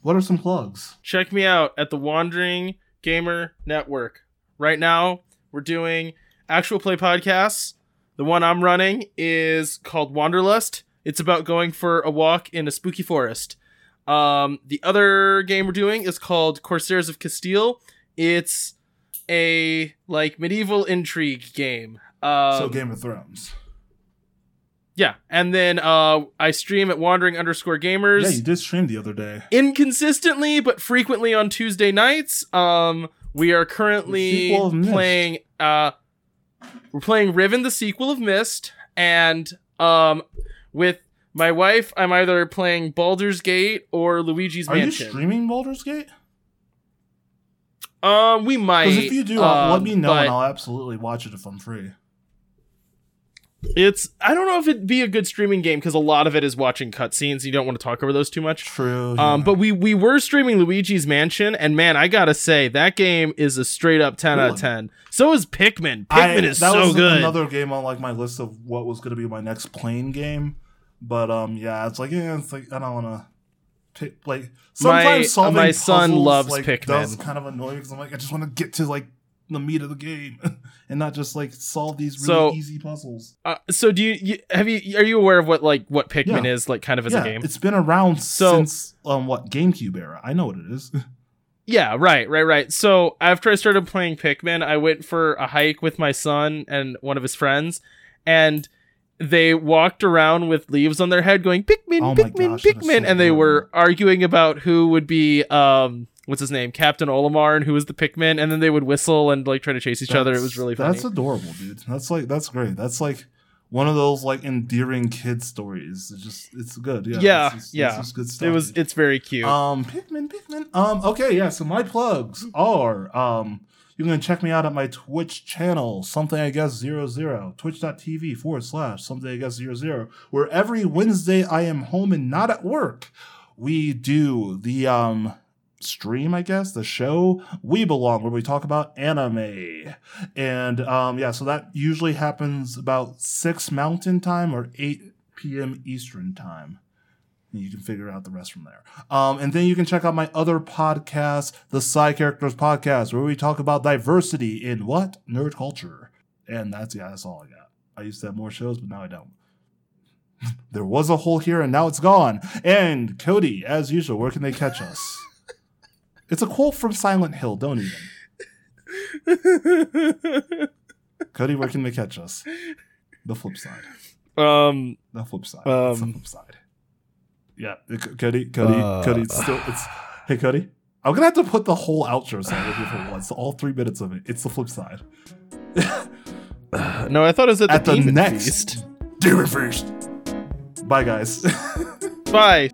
what are some plugs? Check me out at the Wandering Gamer Network. Right now, we're doing actual play podcasts. The one I'm running is called Wanderlust. It's about going for a walk in a spooky forest. Um, the other game we're doing is called Corsairs of Castile. It's a like medieval intrigue game. Um, so Game of Thrones. Yeah, and then uh, I stream at Wandering underscore Gamers Yeah, you did stream the other day. inconsistently but frequently on Tuesday nights. Um, we are currently sequel of Myst. playing. Uh, we're playing Riven, the sequel of Myst, and um, with my wife, I'm either playing Baldur's Gate or Luigi's Are you Mansion. streaming Baldur's Gate? um, we might. Because if you do, uh, let um, me know, but and I'll absolutely watch it if I'm free. It's. I don't know if it'd be a good streaming game because a lot of it is watching cutscenes. You don't want to talk over those too much. True. Um, but we we were streaming Luigi's Mansion, and man, I gotta say that game is a straight up ten out of ten. So is Pikmin. I- Pikmin is that so was good. Another game on like my list of what was going to be my next plane game, but um, yeah, it's like yeah, it's like I don't want to pick like sometimes My- solving my son puzzles, loves like, Pikmin. Does kind of annoy because I'm like I just want to get to like the meat of the game and not just like solve these really So- easy puzzles. Uh, so do you, you have you are you aware of what like what Pikmin Yeah. is like kind of as yeah, a game? it's been around So- since um what GameCube era. I know what it is. Yeah, right, right, right. So after I started playing Pikmin, I went for a hike with my son and one of his friends, and they walked around with leaves on their head, going Pikmin, Oh Pikmin, gosh, Pikmin, and they were arguing about who would be um what's his name, Captain Olimar, and who was the Pikmin, and then they would whistle and like try to chase each other. It was really funny. That's adorable, dude. That's like that's great. That's like one of those like endearing kid stories. It's just it's good. Yeah, Yeah, it's, it's, yeah. It's just good stuff. it was. It's very cute. um Pikmin, Pikmin. Um, okay, yeah. So my plugs are um. You can check me out at my Twitch channel, something I guess zero zero, twitch.tv forward slash something I guess zero zero, where every Wednesday I am home and not at work. We do the um stream, I guess, the show We Belong, where we talk about anime. And um yeah, so that usually happens about six mountain time or eight PM Eastern time. And you can figure out the rest from there. Um, and then you can check out my other podcast, the Side Characters Podcast, where we talk about diversity in what? Nerd culture. And that's, yeah, that's all I got. I used to have more shows, but now I don't. there was a hole here and now it's gone. And Cody, as usual, where can they catch us? It's a quote from Silent Hill, don't even. Cody, where can they catch us? The flip side. um. The flip side. it's the Um, flip side. Yeah, Cody, Cody, Uh. Cody. It's still, it's. Hey, Cody. I'm gonna have to put the whole outro song in here for once. All three minutes of it. It's the flip side. No, I thought it was at the, At the Demon next Feast. Demon Feast. Bye, guys. Bye.